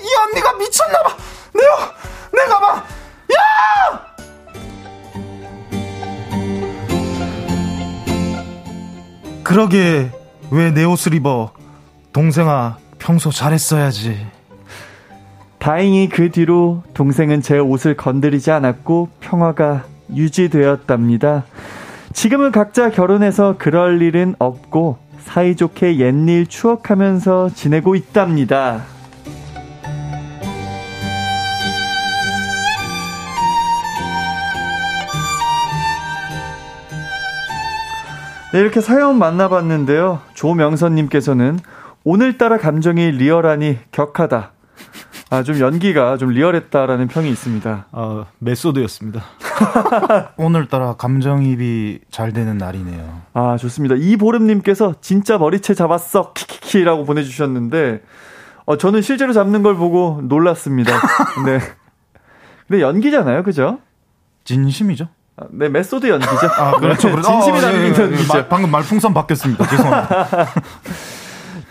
이 언니가 미쳤나봐. 내가 내가 봐. 야! 그러게 왜 내 옷을 입어? 동생아 평소 잘했어야지. 다행히 그 뒤로 동생은 제 옷을 건드리지 않았고 평화가 유지되었답니다. 지금은 각자 결혼해서 그럴 일은 없고 사이좋게 옛일 추억하면서 지내고 있답니다. 네, 이렇게 사연 만나봤는데요. 조명선님께서는 오늘따라 감정이 리얼하니 격하다. 아, 좀 연기가 좀 리얼했다라는 평이 있습니다. 아, 메소드였습니다. <laughs> 오늘따라 감정입이 잘 되는 날이네요. 아, 좋습니다. 이보름님께서 진짜 머리채 잡았어. 키키키라고 보내주셨는데, 어, 저는 실제로 잡는 걸 보고 놀랐습니다. <laughs> 네. 근데 연기잖아요. 그죠? 진심이죠? 아, 네, 메소드 연기죠. 아, 그렇죠. 그렇죠. 진심이 어, 예, 담긴 예, 예. 연기죠. 말- 방금 말풍선 바뀌었습니다. 죄송합니다. <laughs>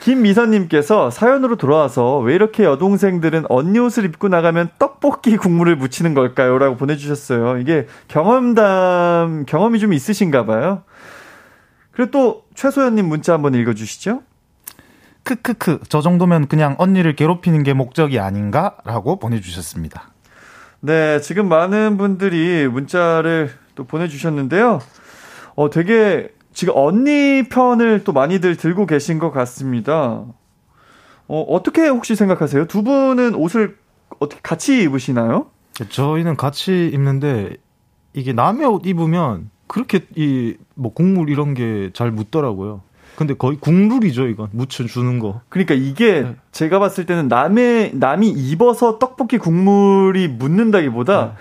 김미선님께서 사연으로 돌아와서 왜 이렇게 여동생들은 언니 옷을 입고 나가면 떡볶이 국물을 묻히는 걸까요? 라고 보내주셨어요. 이게 경험담, 경험이 좀 있으신가 봐요. 그리고 또 최소연님 문자 한번 읽어주시죠. 크크크. 저 정도면 그냥 언니를 괴롭히는 게 목적이 아닌가 라고 보내주셨습니다. 네, 지금 많은 분들이 문자를 또 보내주셨는데요. 어, 되게 지금 언니 편을 또 많이들 들고 계신 것 같습니다. 어, 어떻게 혹시 생각하세요? 두 분은 옷을 어떻게 같이 입으시나요? 저희는 같이 입는데 이게 남의 옷 입으면 그렇게 이 뭐 국물 이런 게 잘 묻더라고요. 근데 거의 국룰이죠, 이건. 묻혀주는 거. 그러니까 이게 네. 제가 봤을 때는 남의 남이 입어서 떡볶이 국물이 묻는다기보다 네.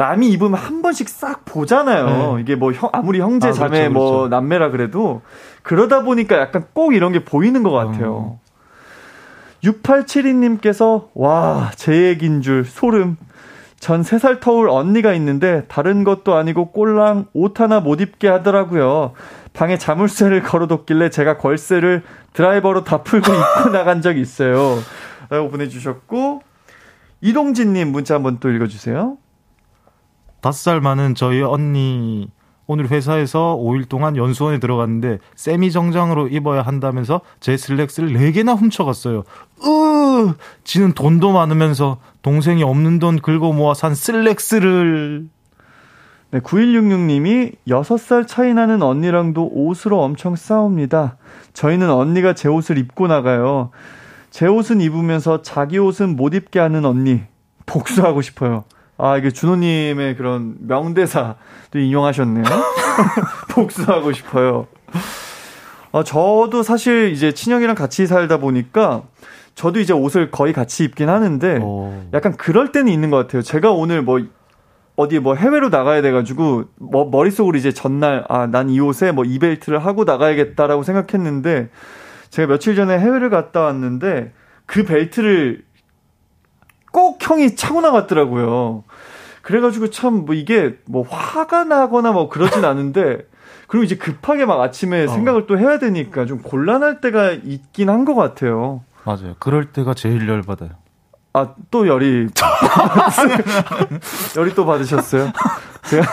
남이 입으면 한 번씩 싹 보잖아요. 네. 이게 뭐 형, 아무리 형제 아, 자매 그렇죠, 뭐 그렇죠. 남매라 그래도 그러다 보니까 약간 꼭 이런 게 보이는 것 같아요. 어. 6872님께서 와, 제 얘기인 줄 소름. 전 3살 터울 언니가 있는데 다른 것도 아니고 꼴랑 옷 하나 못 입게 하더라고요. 방에 자물쇠를 걸어뒀길래 제가 걸쇠를 드라이버로 다 풀고 <laughs> 입고 나간 적이 있어요. 라고 보내주셨고 이동진님 문자 한번 또 읽어주세요. 다섯 살 많은 저희 언니 오늘 회사에서 5일 동안 연수원에 들어갔는데 세미 정장으로 입어야 한다면서 제 슬랙스를 4개나 훔쳐갔어요. 으, 지는 돈도 많으면서 동생이 없는 돈 긁어 모아 산 슬랙스를 네, 9166님이 6살 차이 나는 언니랑도 옷으로 엄청 싸웁니다. 저희는 언니가 제 옷을 입고 나가요. 제 옷은 입으면서 자기 옷은 못 입게 하는 언니. 복수하고 싶어요. 아, 이게 준호님의 그런 명대사도 인용하셨네요. <laughs> 복수하고 싶어요. 어, 저도 사실 이제 친형이랑 같이 살다 보니까 저도 이제 옷을 거의 같이 입긴 하는데 어. 약간 그럴 때는 있는 것 같아요. 제가 오늘 뭐 어디 뭐 해외로 나가야 돼가지고 뭐 머릿속으로 이제 전날 아 난 이 옷에 뭐 이벨트를 하고 나가야겠다라고 생각했는데 제가 며칠 전에 해외를 갔다 왔는데 그 벨트를 꼭 형이 차고 나갔더라고요. 그래가지고 참 뭐 이게 뭐 화가 나거나 뭐 그러진 않은데 그리고 이제 급하게 막 아침에 생각을 또 해야 되니까 좀 곤란할 때가 있긴 한 것 같아요. 맞아요. 그럴 때가 제일 열받아요. 아, 또 열이. <laughs> 열이 또 받으셨어요? 제가,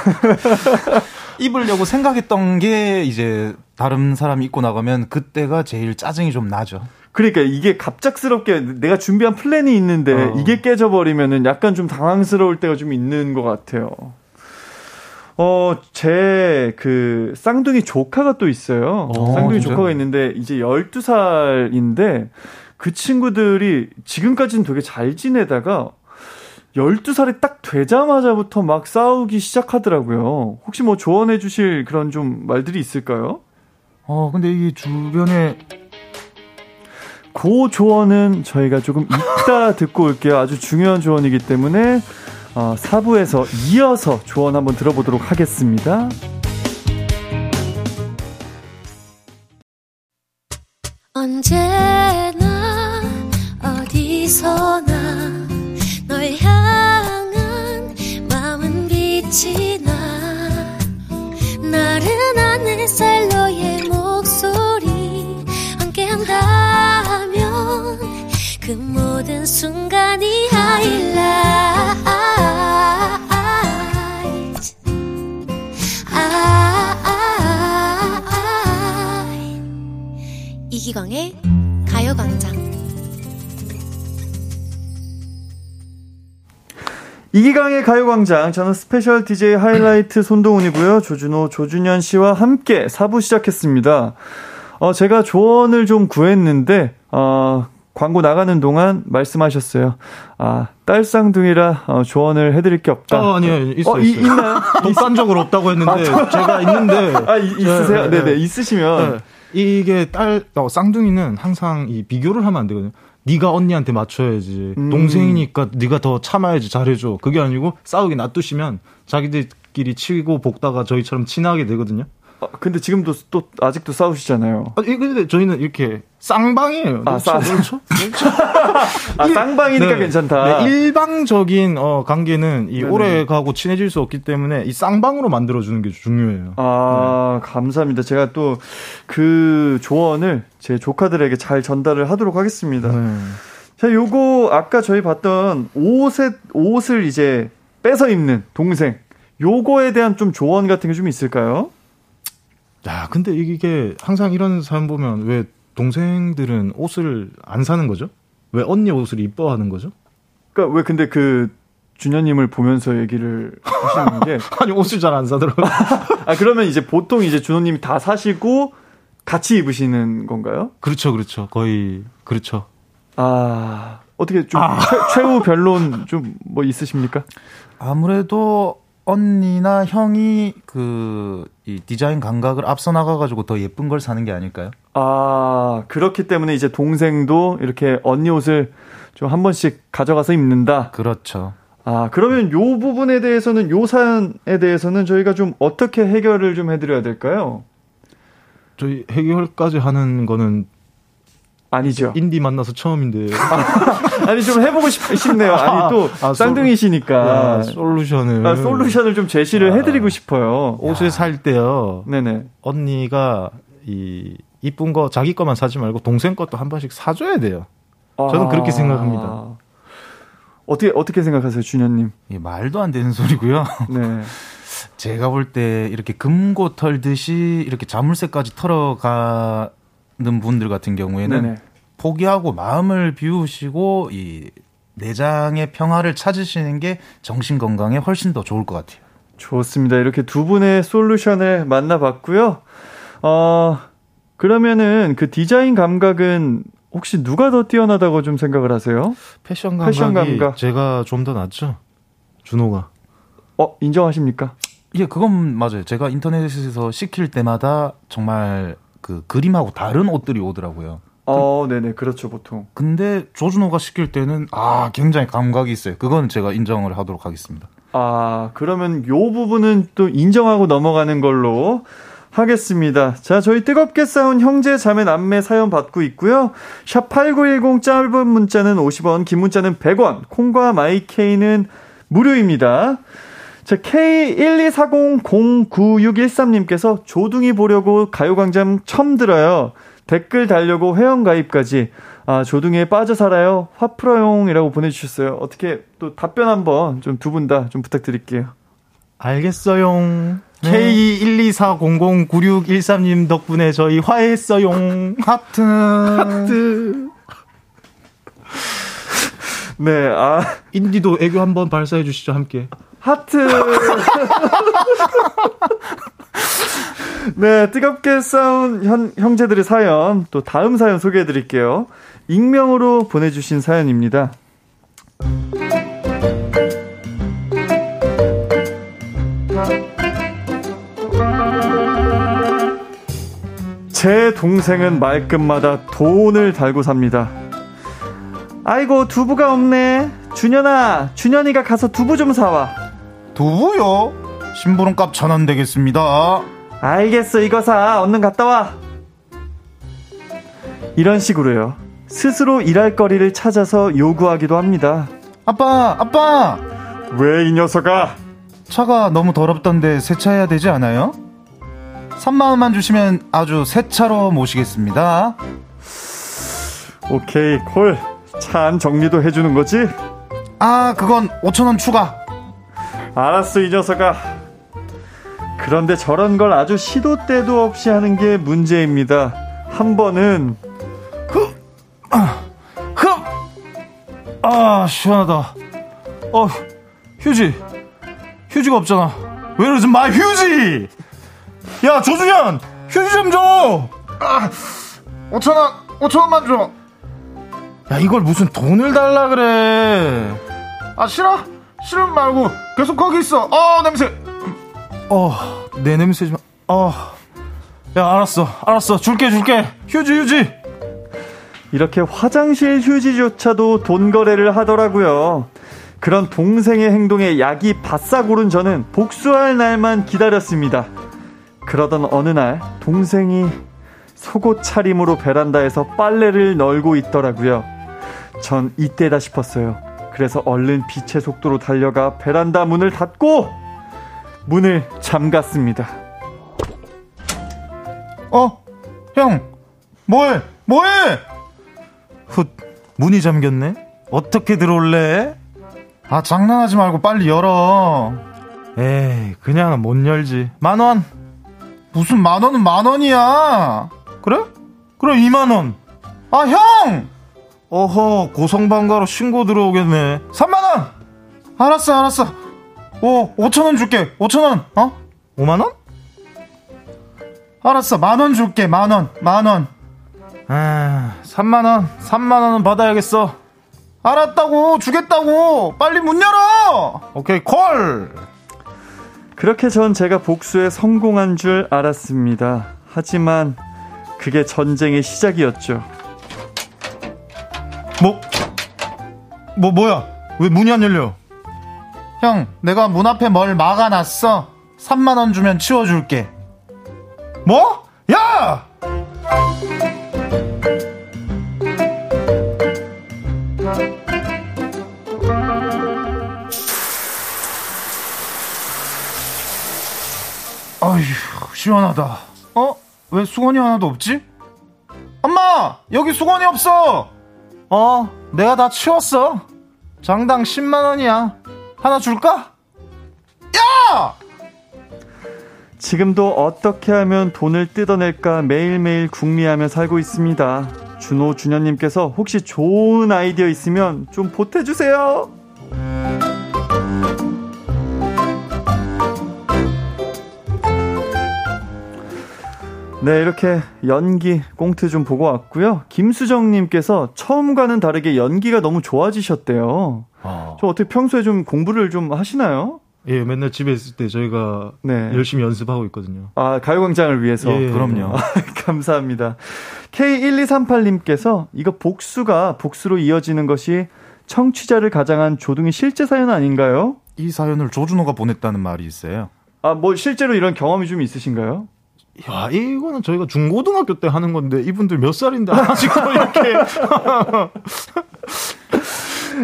<laughs> 입으려고 생각했던 게 이제 다른 사람이 입고 나가면 그때가 제일 짜증이 좀 나죠. 그러니까 이게 갑작스럽게 내가 준비한 플랜이 있는데 어. 이게 깨져버리면은 약간 좀 당황스러울 때가 좀 있는 것 같아요. 어, 제 그 쌍둥이 조카가 또 있어요. 어, 쌍둥이 진짜요? 조카가 있는데 이제 12살인데 그 친구들이 지금까지는 되게 잘 지내다가 12살이 딱 되자마자부터 막 싸우기 시작하더라고요. 혹시 뭐 조언해 주실 그런 좀 말들이 있을까요? 어, 근데 이 주변에 그 조언은 저희가 조금 이따 <laughs> 듣고 올게요. 아주 중요한 조언이기 때문에 어, 4부에서 이어서 조언 한번 들어보도록 하겠습니다. 언제나 어디서나 널 향한 마음은 빛이 나 나른한 햇살 너의 목소리 그 모든 순간이 하이라이트 이기광의 가요광장 이기광의 가요광장 저는 스페셜 DJ 하이라이트 손동훈이고요. 조준호, 조준현 씨와 함께 4부 시작했습니다. 어, 제가 조언을 좀 구했는데 어, 광고 나가는 동안 말씀하셨어요. 아, 딸 쌍둥이라 어, 조언을 해드릴 게 없다. 어, 아니요, 있어요. 어, 이- 있어요. 있나요? <laughs> 독단적으로 없다고 했는데 제가 있는데 아, 이- 있으세요? 네, 네. 있으시면. 네. 이게 딸 어, 쌍둥이는 항상 이 비교를 하면 안 되거든요. 네가 언니한테 맞춰야지. 음. 동생이니까 네가 더 참아야지 잘해줘. 그게 아니고 싸우기 놔두시면 자기들끼리 치고 볶다가 저희처럼 친하게 되거든요. 어, 근데 지금도 또 아직도 싸우시잖아요. 아, 이- 근데 저희는 이렇게 쌍방이에요. 아, 쌍- 그렇죠? 아, 일- 쌍방이니까 네. 괜찮다. 네, 일방적인 어, 관계는 이. 오래 가고 친해질 수 없기 때문에 이 쌍방으로 만들어 주는 게 중요해요. 아, 네. 감사합니다. 제가 또 그 조언을 제 조카들에게 잘 전달을 하도록 하겠습니다. 네. 자, 요거 아까 저희 봤던 옷에 옷을 이제 뺏어 입는 동생. 요거에 대한 좀 조언 같은 게 좀 있을까요? 야, 근데 이게 항상 이런 사람 보면 왜 동생들은 옷을 안 사는 거죠? 왜 언니 옷을 이뻐하는 거죠? 그러니까 왜 근데 그 준현님을 보면서 얘기를 하시는 게 <laughs> 아니 옷을 잘 안 사더라고요. <laughs> 아, 그러면 이제 보통 이제 준호님이 다 사시고 같이 입으시는 건가요? 그렇죠, 그렇죠. 거의 그렇죠. 아, 어떻게 좀 최, 최후 변론 좀 뭐 있으십니까? 아무래도 언니나 형이 그 이 디자인 감각을 앞서 나가가지고 더 예쁜 걸 사는 게 아닐까요? 아, 그렇기 때문에 이제 동생도 이렇게 언니 옷을 좀 한 번씩 가져가서 입는다. 그렇죠. 아, 그러면 요 부분에 대해서는 요 사연에 대해서는 저희가 좀 어떻게 해결을 좀 해드려야 될까요? 저희 해결까지 하는 거는 아니죠. 인디 만나서 처음인데 <laughs> 아니 좀 해보고 싶, 싶네요. 아니 또 아, 쌍둥이시니까 야, 솔루션을 아, 솔루션을 좀 제시를 해드리고 싶어요. 옷을 살 때요. 네네. 언니가 이 이쁜 거 자기 거만 사지 말고 동생 것도 한 번씩 사줘야 돼요. 저는 그렇게 생각합니다. 어떻게 어떻게 생각하세요, 준현님? 이게 말도 안 되는 소리고요. <laughs> 네. 제가 볼 때 이렇게 금고 털듯이 이렇게 자물쇠까지 털어가는 분들 같은 경우에는 네네. 포기하고 마음을 비우시고 이 내장의 평화를 찾으시는 게 정신 건강에 훨씬 더 좋을 것 같아요. 좋습니다. 이렇게 두 분의 솔루션을 만나봤고요. 어, 그러면은 그 디자인 감각은 혹시 누가 더 뛰어나다고 좀 생각을 하세요? 패션 감각이 패션 감각. 제가 좀 더 낫죠. 준호가. 어, 인정하십니까? 예, 그건 맞아요. 제가 인터넷에서 시킬 때마다 정말 그 그림하고 다른 옷들이 오더라고요. 어, 네네. 그렇죠, 보통. 근데 조준호가 시킬 때는 아 굉장히 감각이 있어요. 그건 제가 인정을 하도록 하겠습니다. 아, 그러면 요 부분은 또 인정하고 넘어가는 걸로 하겠습니다. 자, 저희 뜨겁게 싸운 형제 자매 남매 사연 받고 있고요. 샵 8910 짧은 문자는 50원, 긴 문자는 100원, 콩과 마이케이는 무료입니다. 자, K124009613님께서 조둥이 보려고 가요광장 처음 들어요. 댓글 달려고 회원가입까지. 아, 조둥이에 빠져 살아요. 화풀어용이라고 보내주셨어요. 어떻게 또 답변 한번 좀 두 분 다 좀 부탁드릴게요. 알겠어요. 네. K124009613님 덕분에 저희 화해했어요. 하트. 하트. 네, 아, 인디도 애교 한번 발사해 주시죠, 함께. 하트. 네, 뜨겁게 싸운 현, 형제들의 사연, 또 다음 사연 소개해 드릴게요. 익명으로 보내주신 사연입니다. 제 동생은 말끝마다 돈을 달고 삽니다. 아이고, 두부가 없네. 준현아, 준현이가 가서 두부 좀 사와. 두부요? 심부름값 천 원 되겠습니다. 알겠어, 이거 사. 얼른 갔다 와. 이런 식으로요. 스스로 일할 거리를 찾아서 요구하기도 합니다. 아빠, 아빠! 왜 이 녀석아? 차가 너무 더럽던데 세차해야 되지 않아요? 3만 원만 주시면 아주 새 차로 모시겠습니다. 오케이, 콜. 차 안 정리도 해주는 거지? 아, 그건 5천 원 추가. 알았어, 이 녀석아. 그런데 저런 걸 아주 시도 때도 없이 하는 게 문제입니다. 한 번은 흡! 아, 시원하다. 어, 휴지. 휴지가 없잖아. Where is my 휴지? 야, 조준현! 휴지 좀 줘! 아, 5천원, 5천원만 줘. 야, 이걸 무슨 돈을 달라 그래. 아, 싫어? 싫으면 말고 계속 거기 있어. 어, 냄새. 어, 내 냄새 좀, 어. 야, 알았어. 알았어. 줄게, 줄게. 휴지, 휴지. 이렇게 화장실 휴지조차도 돈 거래를 하더라고요. 그런 동생의 행동에 약이 바싹 오른 저는 복수할 날만 기다렸습니다. 그러던 어느 날 동생이 속옷 차림으로 베란다에서 빨래를 널고 있더라고요. 전 이때다 싶었어요. 그래서 얼른 빛의 속도로 달려가 베란다 문을 닫고 문을 잠갔습니다. 어? 형, 뭐해? 뭐해? 훗, 문이 잠겼네? 어떻게 들어올래? 아, 장난하지 말고 빨리 열어. 에이, 그냥 못 열지. 만 원. 무슨 만 원은 만 원이야. 그래? 그럼 2만 원. 아, 형! 어허, 고성방가로 신고 들어오겠네. 3만 원! 알았어, 알았어. 오, 5천 원 줄게. 5천 원. 어? 5만 원? 알았어, 만원 줄게. 만 원, 만 원. 아, 3만 원, 3만 원은 받아야겠어. 알았다고, 주겠다고. 빨리 문 열어. 오케이, 콜. 그렇게 전 제가 복수에 성공한 줄 알았습니다. 하지만 그게 전쟁의 시작이었죠. 뭐, 뭐, 뭐야? 왜 문이 안 열려? 형, 내가 문 앞에 뭘 막아놨어. 3만원 주면 치워줄게. 뭐? 야! 아휴, 시원하다. 어? 왜 수건이 하나도 없지? 엄마! 여기 수건이 없어! 어, 내가 다 치웠어. 장당 10만원이야. 하나 줄까? 야! 지금도 어떻게 하면 돈을 뜯어낼까 매일매일 궁리하며 살고 있습니다. 준호 준현님께서 혹시 좋은 아이디어 있으면 좀 보태주세요. 네, 이렇게 연기 꽁트 좀 보고 왔고요. 김수정님께서 처음과는 다르게 연기가 너무 좋아지셨대요. 아. 저 어떻게 평소에 좀 공부를 좀 하시나요? 예, 맨날 집에 있을 때 저희가 네. 열심히 연습하고 있거든요. 아, 가요광장을 위해서. 예, 그럼요. <laughs> 감사합니다. K1238님께서 이거 복수가 복수로 이어지는 것이 청취자를 가장한 조둥이 실제 사연 아닌가요? 이 사연을 조준호가 보냈다는 말이 있어요. 아, 뭐 실제로 이런 경험이 좀 있으신가요? 야, 이거는 저희가 중고등학교 때 하는 건데 이분들 몇 살인데 아직 이렇게 <laughs>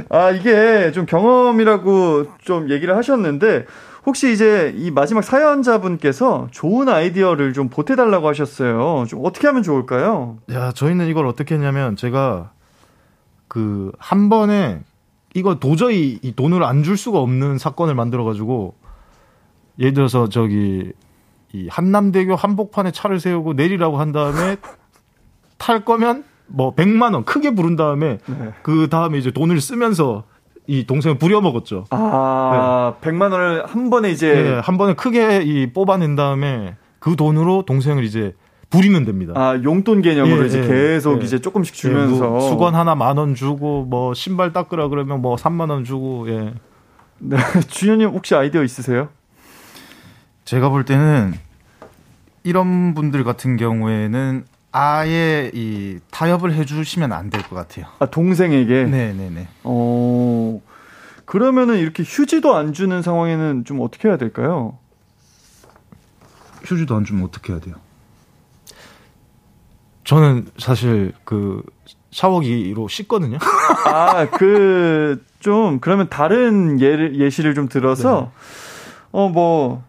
아, 이게 좀 경험이라고 좀 얘기를 하셨는데 혹시 이제 이 마지막 사연자분께서 좋은 아이디어를 좀 보태달라고 하셨어요. 좀 어떻게 하면 좋을까요? 야, 저희는 이걸 어떻게 했냐면 제가 그 한 번에 이거 도저히 이 돈을 안 줄 수가 없는 사건을 만들어 가지고 예를 들어서 저기 이 한남대교 한복판에 차를 세우고 내리라고 한 다음에 <laughs> 탈 거면 뭐 100만 원 크게 부른 다음에 네. 그 다음에 이제 돈을 쓰면서 이 동생을 부려 먹었죠. 아, 100만 원을 한 번에 이제 예, 한 번에 크게 이 뽑아낸 다음에 그 돈으로 동생을 이제 부리면 됩니다. 아, 용돈 개념으로 예, 이제 예, 계속 예. 이제 조금씩 예, 주면서 뭐 수건 하나 만 원 주고 뭐 신발 닦으라 그러면 뭐 3만 원 주고 예. 네, <laughs> 주현님 혹시 아이디어 있으세요? 제가 볼 때는 이런 분들 같은 경우에는 아예 이 타협을 해주시면 안 될 것 같아요. 아, 동생에게. 네네네. 어. 그러면은 이렇게 휴지도 안 주는 상황에는 좀 어떻게 해야 될까요? 휴지도 안 주면 어떻게 해야 돼요? 저는 사실 그 샤워기로 씻거든요. 아, 그, 좀, 그러면 다른 예를, 예시를 좀 들어서, 어, 뭐,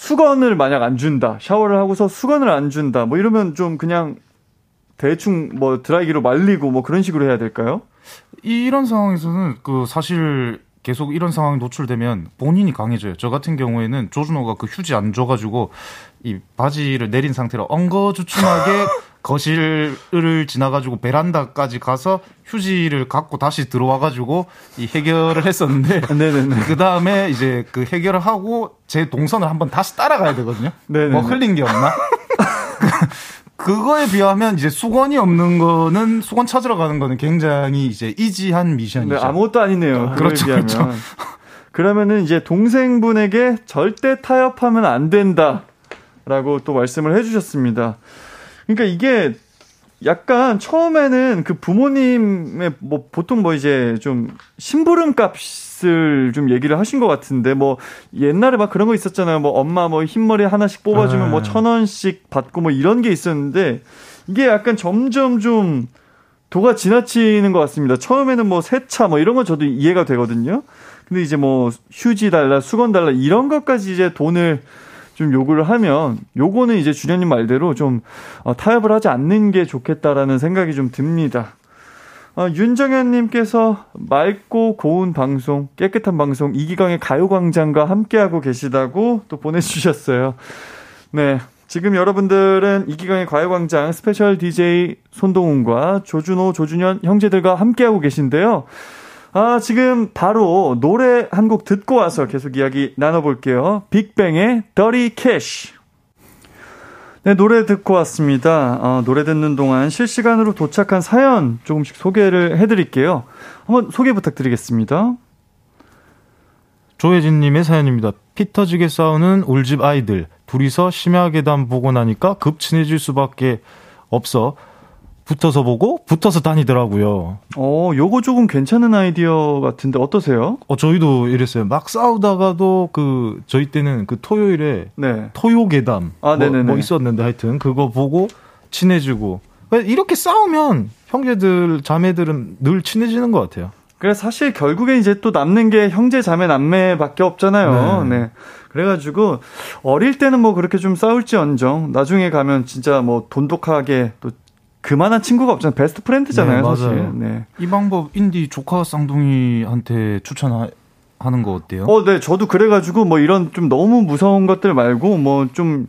수건을 만약 안 준다. 샤워를 하고서 수건을 안 준다. 뭐 이러면 좀 그냥 대충 뭐 드라이기로 말리고 뭐 그런 식으로 해야 될까요? 이런 상황에서는 그 사실 계속 이런 상황이 노출되면 본인이 강해져요. 저 같은 경우에는 조준호가 그 휴지 안 줘가지고 이 바지를 내린 상태로 엉거주춤하게 <laughs> <laughs> 거실을 지나가지고 베란다까지 가서 휴지를 갖고 다시 들어와가지고 이 해결을 했었는데. <laughs> 그 다음에 이제 그 해결을 하고 제 동선을 한번 다시 따라가야 되거든요. 네네네. 뭐 흘린 게 없나? <laughs> 그거에 비하면 이제 수건이 없는 거는 수건 찾으러 가는 거는 굉장히 이제 이지한 미션이죠. 네, 아무것도 아니네요. 그걸 그렇죠, 비하면. 그렇죠. 그러면은 이제 동생분에게 절대 타협하면 안 된다라고 또 말씀을 해주셨습니다. 그러니까 이게 약간 처음에는 그 부모님의 뭐 보통 뭐 이제 좀 심부름 값을 좀 얘기를 하신 것 같은데 뭐 옛날에 막 그런 거 있었잖아요. 뭐 엄마 뭐 흰머리 하나씩 뽑아주면 아. 뭐천 원씩 받고 뭐 이런 게 있었는데 이게 약간 점점 좀 도가 지나치는 것 같습니다. 처음에는 뭐 세차 뭐 이런 건 저도 이해가 되거든요. 근데 이제 뭐 휴지 달라, 수건 달라 이런 것까지 이제 돈을 좀 요구를 하면 요거는 이제 준현님 말대로 좀 어, 타협을 하지 않는 게 좋겠다라는 생각이 좀 듭니다. 어, 윤정현님께서 맑고 고운 방송, 깨끗한 방송 이기광의 가요광장과 함께하고 계시다고 또 보내주셨어요. 네. 지금 여러분들은 이기광의 가요광장 스페셜 DJ 손동훈과 조준호, 조준현 형제들과 함께하고 계신데요. 아, 지금 바로 노래 한 곡 듣고 와서 계속 이야기 나눠볼게요. 빅뱅의 Dirty Cash. 네, 노래 듣고 왔습니다. 어, 노래 듣는 동안 실시간으로 도착한 사연 조금씩 소개를 해드릴게요. 한번 소개 부탁드리겠습니다. 조혜진님의 사연입니다. 피 터지게 싸우는 울집 아이들 둘이서 심야 계단 보고 나니까 급 친해질 수밖에 없어 붙어서 보고 붙어서 다니더라고요. 어, 요거 조금 괜찮은 아이디어 같은데 어떠세요? 어 저희도 이랬어요. 막 싸우다가도 그 저희 때는 그 토요일에 네. 토요 계담 아, 뭐. 뭐 있었는데 하여튼 그거 보고 친해지고 이렇게 싸우면 형제들 자매들은 늘 친해지는 것 같아요. 그래 사실 결국에 이제 또 남는 게 형제 자매 남매밖에 없잖아요. 네. 네. 그래가지고 어릴 때는 뭐 그렇게 좀 싸울지언정 나중에 가면 진짜 뭐 돈독하게 또 그만한 친구가 없잖아요. 베스트 프렌드잖아요, 네, 사실. 네. 이 방법 인디 조카 쌍둥이한테 추천하는 거 어때요? 어, 네, 저도 그래가지고 뭐 이런 좀 너무 무서운 것들 말고 뭐 좀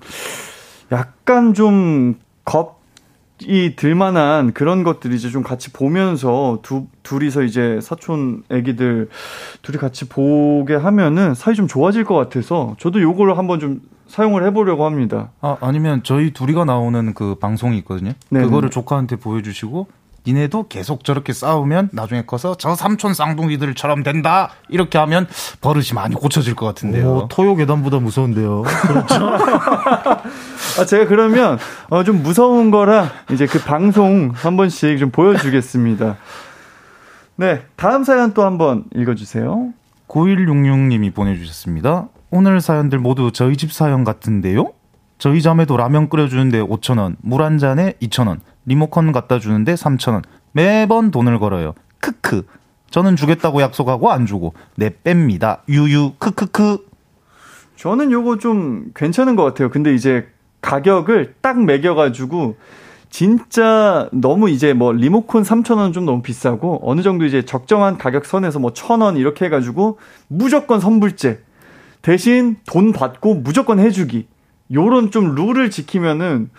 약간 좀 겁이 들만한 그런 것들 이제 좀 같이 보면서 두, 둘이서 이제 사촌 애기들 둘이 같이 보게 하면은 사이 좀 좋아질 것 같아서 저도 요걸 한번 좀 사용을 해보려고 합니다. 아, 아니면 저희 둘이가 나오는 그 방송이 있거든요. 네네. 그거를 조카한테 보여주시고 니네도 계속 저렇게 싸우면 나중에 커서 저 삼촌 쌍둥이들처럼 된다 이렇게 하면 버릇이 많이 고쳐질 것 같은데요. 오, 토요계담보다 무서운데요. <laughs> 아, 제가 그러면 어, 좀 무서운 거라 이제 그 방송 한 번씩 좀 보여주겠습니다. 네, 다음 사연 또 한번 읽어주세요. 9166님이 보내주셨습니다. 오늘 사연들 모두 저희 집 사연 같은데요? 저희 자매도 라면 끓여주는데 5천원, 물 한 잔에 2천원, 리모컨 갖다 주는데 3천원. 매번 돈을 걸어요. 크크. 저는 주겠다고 약속하고 안 주고, 내 뺍니다. 유유, 크크크. 저는 요거 좀 괜찮은 것 같아요. 근데 이제 가격을 딱 매겨가지고 진짜 너무 이제 뭐 리모컨 3,000원 좀 너무 비싸고 어느 정도 이제 적정한 가격 선에서 뭐 1,000원 이렇게 해가지고 무조건 선불제 대신 돈 받고 무조건 해주기 요런 좀 룰을 지키면은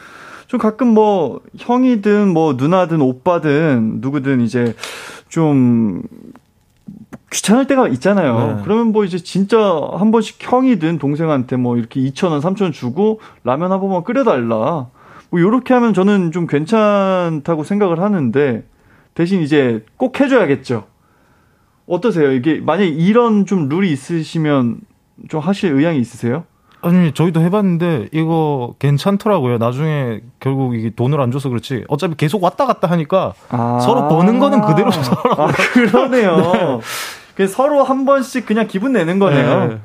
좀 가끔 뭐 형이든 뭐 누나든 오빠든 누구든 이제 좀 귀찮을 때가 있잖아요. 네. 그러면 뭐 이제 진짜 한 번씩 형이든 동생한테 뭐 이렇게 2,000원, 3,000원 주고 라면 한 번만 끓여달라. 뭐 요렇게 하면 저는 좀 괜찮다고 생각을 하는데 대신 이제 꼭 해줘야겠죠. 어떠세요? 이게 만약에 이런 좀 룰이 있으시면 좀 하실 의향이 있으세요? 아니 저희도 해봤는데 이거 괜찮더라고요. 나중에 결국 이게 돈을 안 줘서 그렇지. 어차피 계속 왔다 갔다 하니까 아. 서로 버는 거는 그대로 서로. 아, 그러네요. <laughs> 그 서로 한 번씩 그냥 기분 내는 거네요. 네.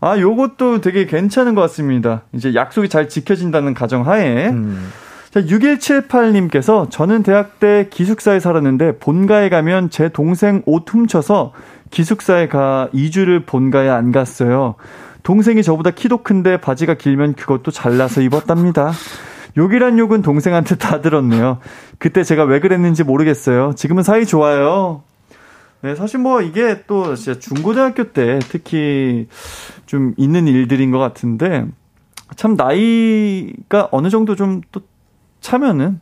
아, 요것도 되게 괜찮은 것 같습니다. 이제 약속이 잘 지켜진다는 가정 하에. 음. 자, 6178님께서 저는 대학 때 기숙사에 살았는데 본가에 가면 제 동생 옷 훔쳐서 기숙사에 가 2주를 본가에 안 갔어요. 동생이 저보다 키도 큰데 바지가 길면 그것도 잘라서 입었답니다. 욕이란 욕은 동생한테 다 들었네요. 그때 제가 왜 그랬는지 모르겠어요. 지금은 사이 좋아요. 네, 사실 뭐 이게 또 진짜 중고등학교 때 특히 좀 있는 일들인 것 같은데 참 나이가 어느 정도 좀 또 차면은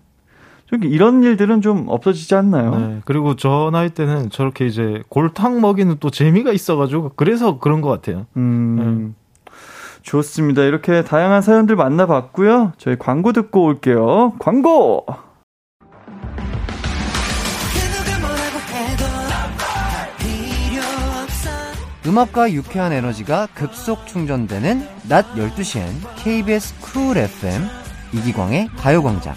좀 이런 일들은 좀 없어지지 않나요? 네, 그리고 저 나이 때는 저렇게 이제 골탕 먹이는 또 재미가 있어가지고 그래서 그런 것 같아요. 음, 좋습니다. 이렇게 다양한 사연들 만나봤고요. 저희 광고 듣고 올게요. 광고! 음악과 유쾌한 에너지가 급속 충전되는 낮 12시엔 KBS 쿨 FM 이기광의 가요광장.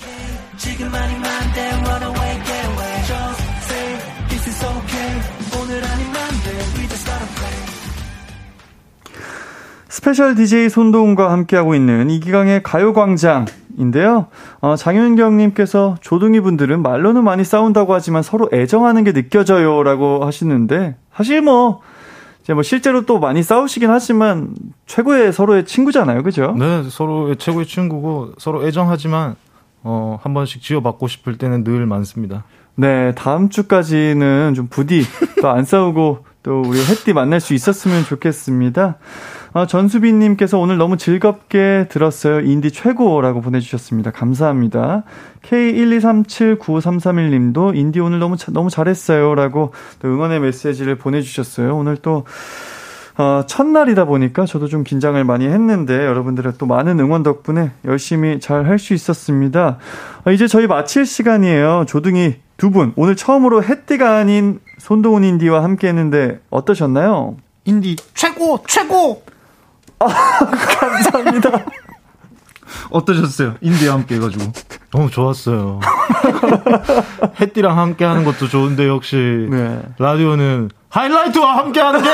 스페셜 DJ 손동훈과 함께하고 있는 이기광의 가요광장인데요. 어, 장윤경님께서 조둥이 분들은 말로는 많이 싸운다고 하지만 서로 애정하는 게 느껴져요라고 하시는데 사실 뭐 이제 뭐 실제로 또 많이 싸우시긴 하지만 최고의 서로의 친구잖아요, 그죠? 네, 서로의 최고의 친구고 서로 애정하지만 어, 한 번씩 지어받고 싶을 때는 늘 많습니다. 네, 다음 주까지는 좀 부디 또 안 싸우고 또 우리 햇띠 만날 수 있었으면 좋겠습니다. 어, 전수빈님께서 오늘 너무 즐겁게 들었어요. 인디 최고라고 보내주셨습니다. 감사합니다. K1237931님도 인디 오늘 너무, 자, 너무 잘했어요라고 또 응원의 메시지를 보내주셨어요. 오늘 또 어, 첫날이다 보니까 저도 좀 긴장을 많이 했는데 여러분들의 또 많은 응원 덕분에 열심히 잘 할 수 있었습니다. 어, 이제 저희 마칠 시간이에요. 조둥이 두 분, 오늘 처음으로 햇띠가 아닌 손동훈 인디와 함께 했는데 어떠셨나요? 인디 최고 최고 <laughs> 감사합니다. 어떠셨어요? 인디와 함께 해가지고 너무 좋았어요. <laughs> 햇띠랑 함께 하는 것도 좋은데 역시 네. 라디오는 하이라이트와 함께 하는 게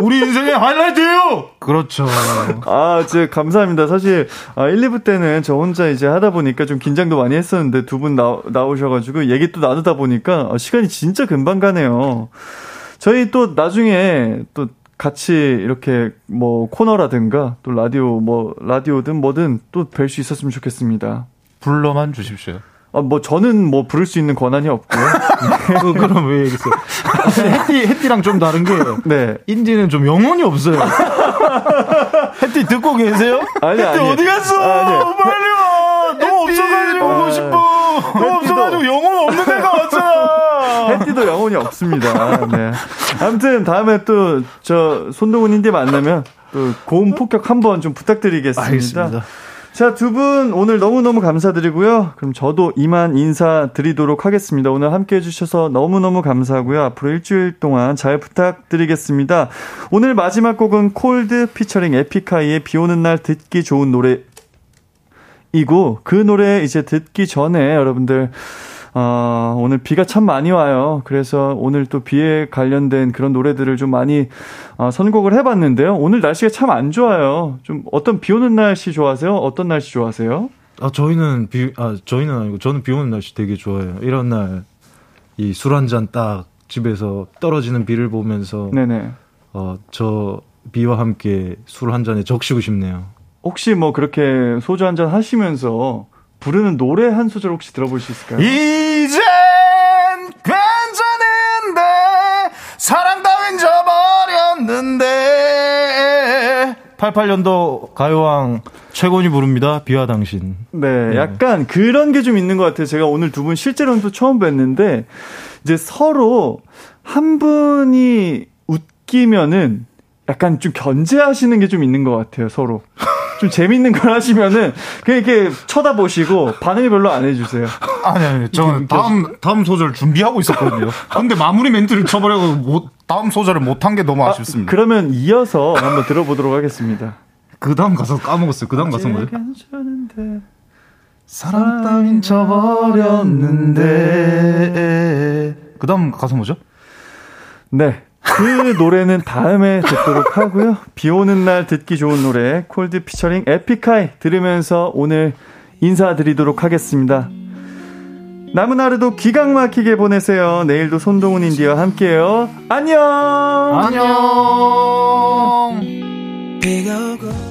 우리 인생의 하이라이트예요. 그렇죠. 아, 제 감사합니다. 사실 아, 1, 2부 때는 저 혼자 이제 하다 보니까 좀 긴장도 많이 했었는데 두 분 나오셔가지고 얘기 또 나누다 보니까 어, 시간이 진짜 금방 가네요. 저희 또 나중에 또 같이 이렇게 뭐 코너라든가 또 라디오 뭐 라디오든 뭐든 또 뵐 수 있었으면 좋겠습니다. 불러만 주십시오. 아, 뭐 저는 뭐 부를 수 있는 권한이 없고요. 그, <laughs> 그럼 왜 얘기했어요? 햇띠, 햇띠랑 좀 다른 게 네. 인디는 좀 영혼이 없어요. 햇띠 듣고 계세요? 아니, 햇띠 아니. 어디 갔어? 아니. 빨리 와! 너무 없어가지고 아, 오고 싶어! 너무 없어가지고 영혼 없는 데가 햇띠도 영혼이 없습니다. 네. 아무튼 다음에 또 저 손동훈 인디 만나면 또 고음 폭격 한번 좀 부탁드리겠습니다. 알겠습니다. 자, 두 분 오늘 너무너무 감사드리고요. 그럼 저도 이만 인사드리도록 하겠습니다. 오늘 함께 해주셔서 너무너무 감사하고요. 앞으로 일주일 동안 잘 부탁드리겠습니다. 오늘 마지막 곡은 콜드 피처링 에픽하이의 비 오는 날 듣기 좋은 노래 이고 그 노래 이제 듣기 전에 여러분들 어, 오늘 비가 참 많이 와요. 그래서 오늘 또 비에 관련된 그런 노래들을 좀 많이 어, 선곡을 해봤는데요. 오늘 날씨가 참 안 좋아요. 좀 어떤 비 오는 날씨 좋아하세요? 어떤 날씨 좋아하세요? 아, 저희는 비, 아, 저희는 아니고, 저는 비 오는 날씨 되게 좋아해요. 이런 날, 이 술 한 잔 딱 집에서 떨어지는 비를 보면서, 네네. 어, 저 비와 함께 술 한 잔에 적시고 싶네요. 혹시 뭐 그렇게 소주 한 잔 하시면서 부르는 노래 한 소절 혹시 들어볼 수 있을까요? 이젠 괜찮은데 사랑 따윈 저버렸는데 88년도 가요왕 최곤이 부릅니다. 비와 당신. 네, 약간 그런 게 좀 있는 것 같아요. 제가 오늘 두 분 실제로는 또 처음 뵀는데, 이제 서로 한 분이 웃기면은 약간 좀 견제하시는 게 좀 있는 것 같아요, 서로. 좀 재밌는 걸 하시면은, 그냥 이렇게 쳐다보시고 반응을 별로 안 해주세요. 아니 아니 저는 다음 다음 소절 준비하고 있었거든요. 근데 마무리 멘트를 쳐버려서 못 다음 소절을 못한 게 너무 아쉽습니다. 그러면 이어서 한번 들어보도록 하겠습니다. 그 다음 가사 까먹었어요. 그 다음 가사 뭐예요? 괜찮은데. 사랑 따윈 저버렸는데 그 다음 가사 뭐죠? 네. 그 노래는 다음에 듣도록 하고요. 비 오는 날 듣기 좋은 노래 콜드 피처링 에픽하이 들으면서 오늘 인사드리도록 하겠습니다. 남은 하루도 기강 막히게 보내세요. 내일도 손동훈 인디와 함께해요. 안녕! 안녕. 비가 오고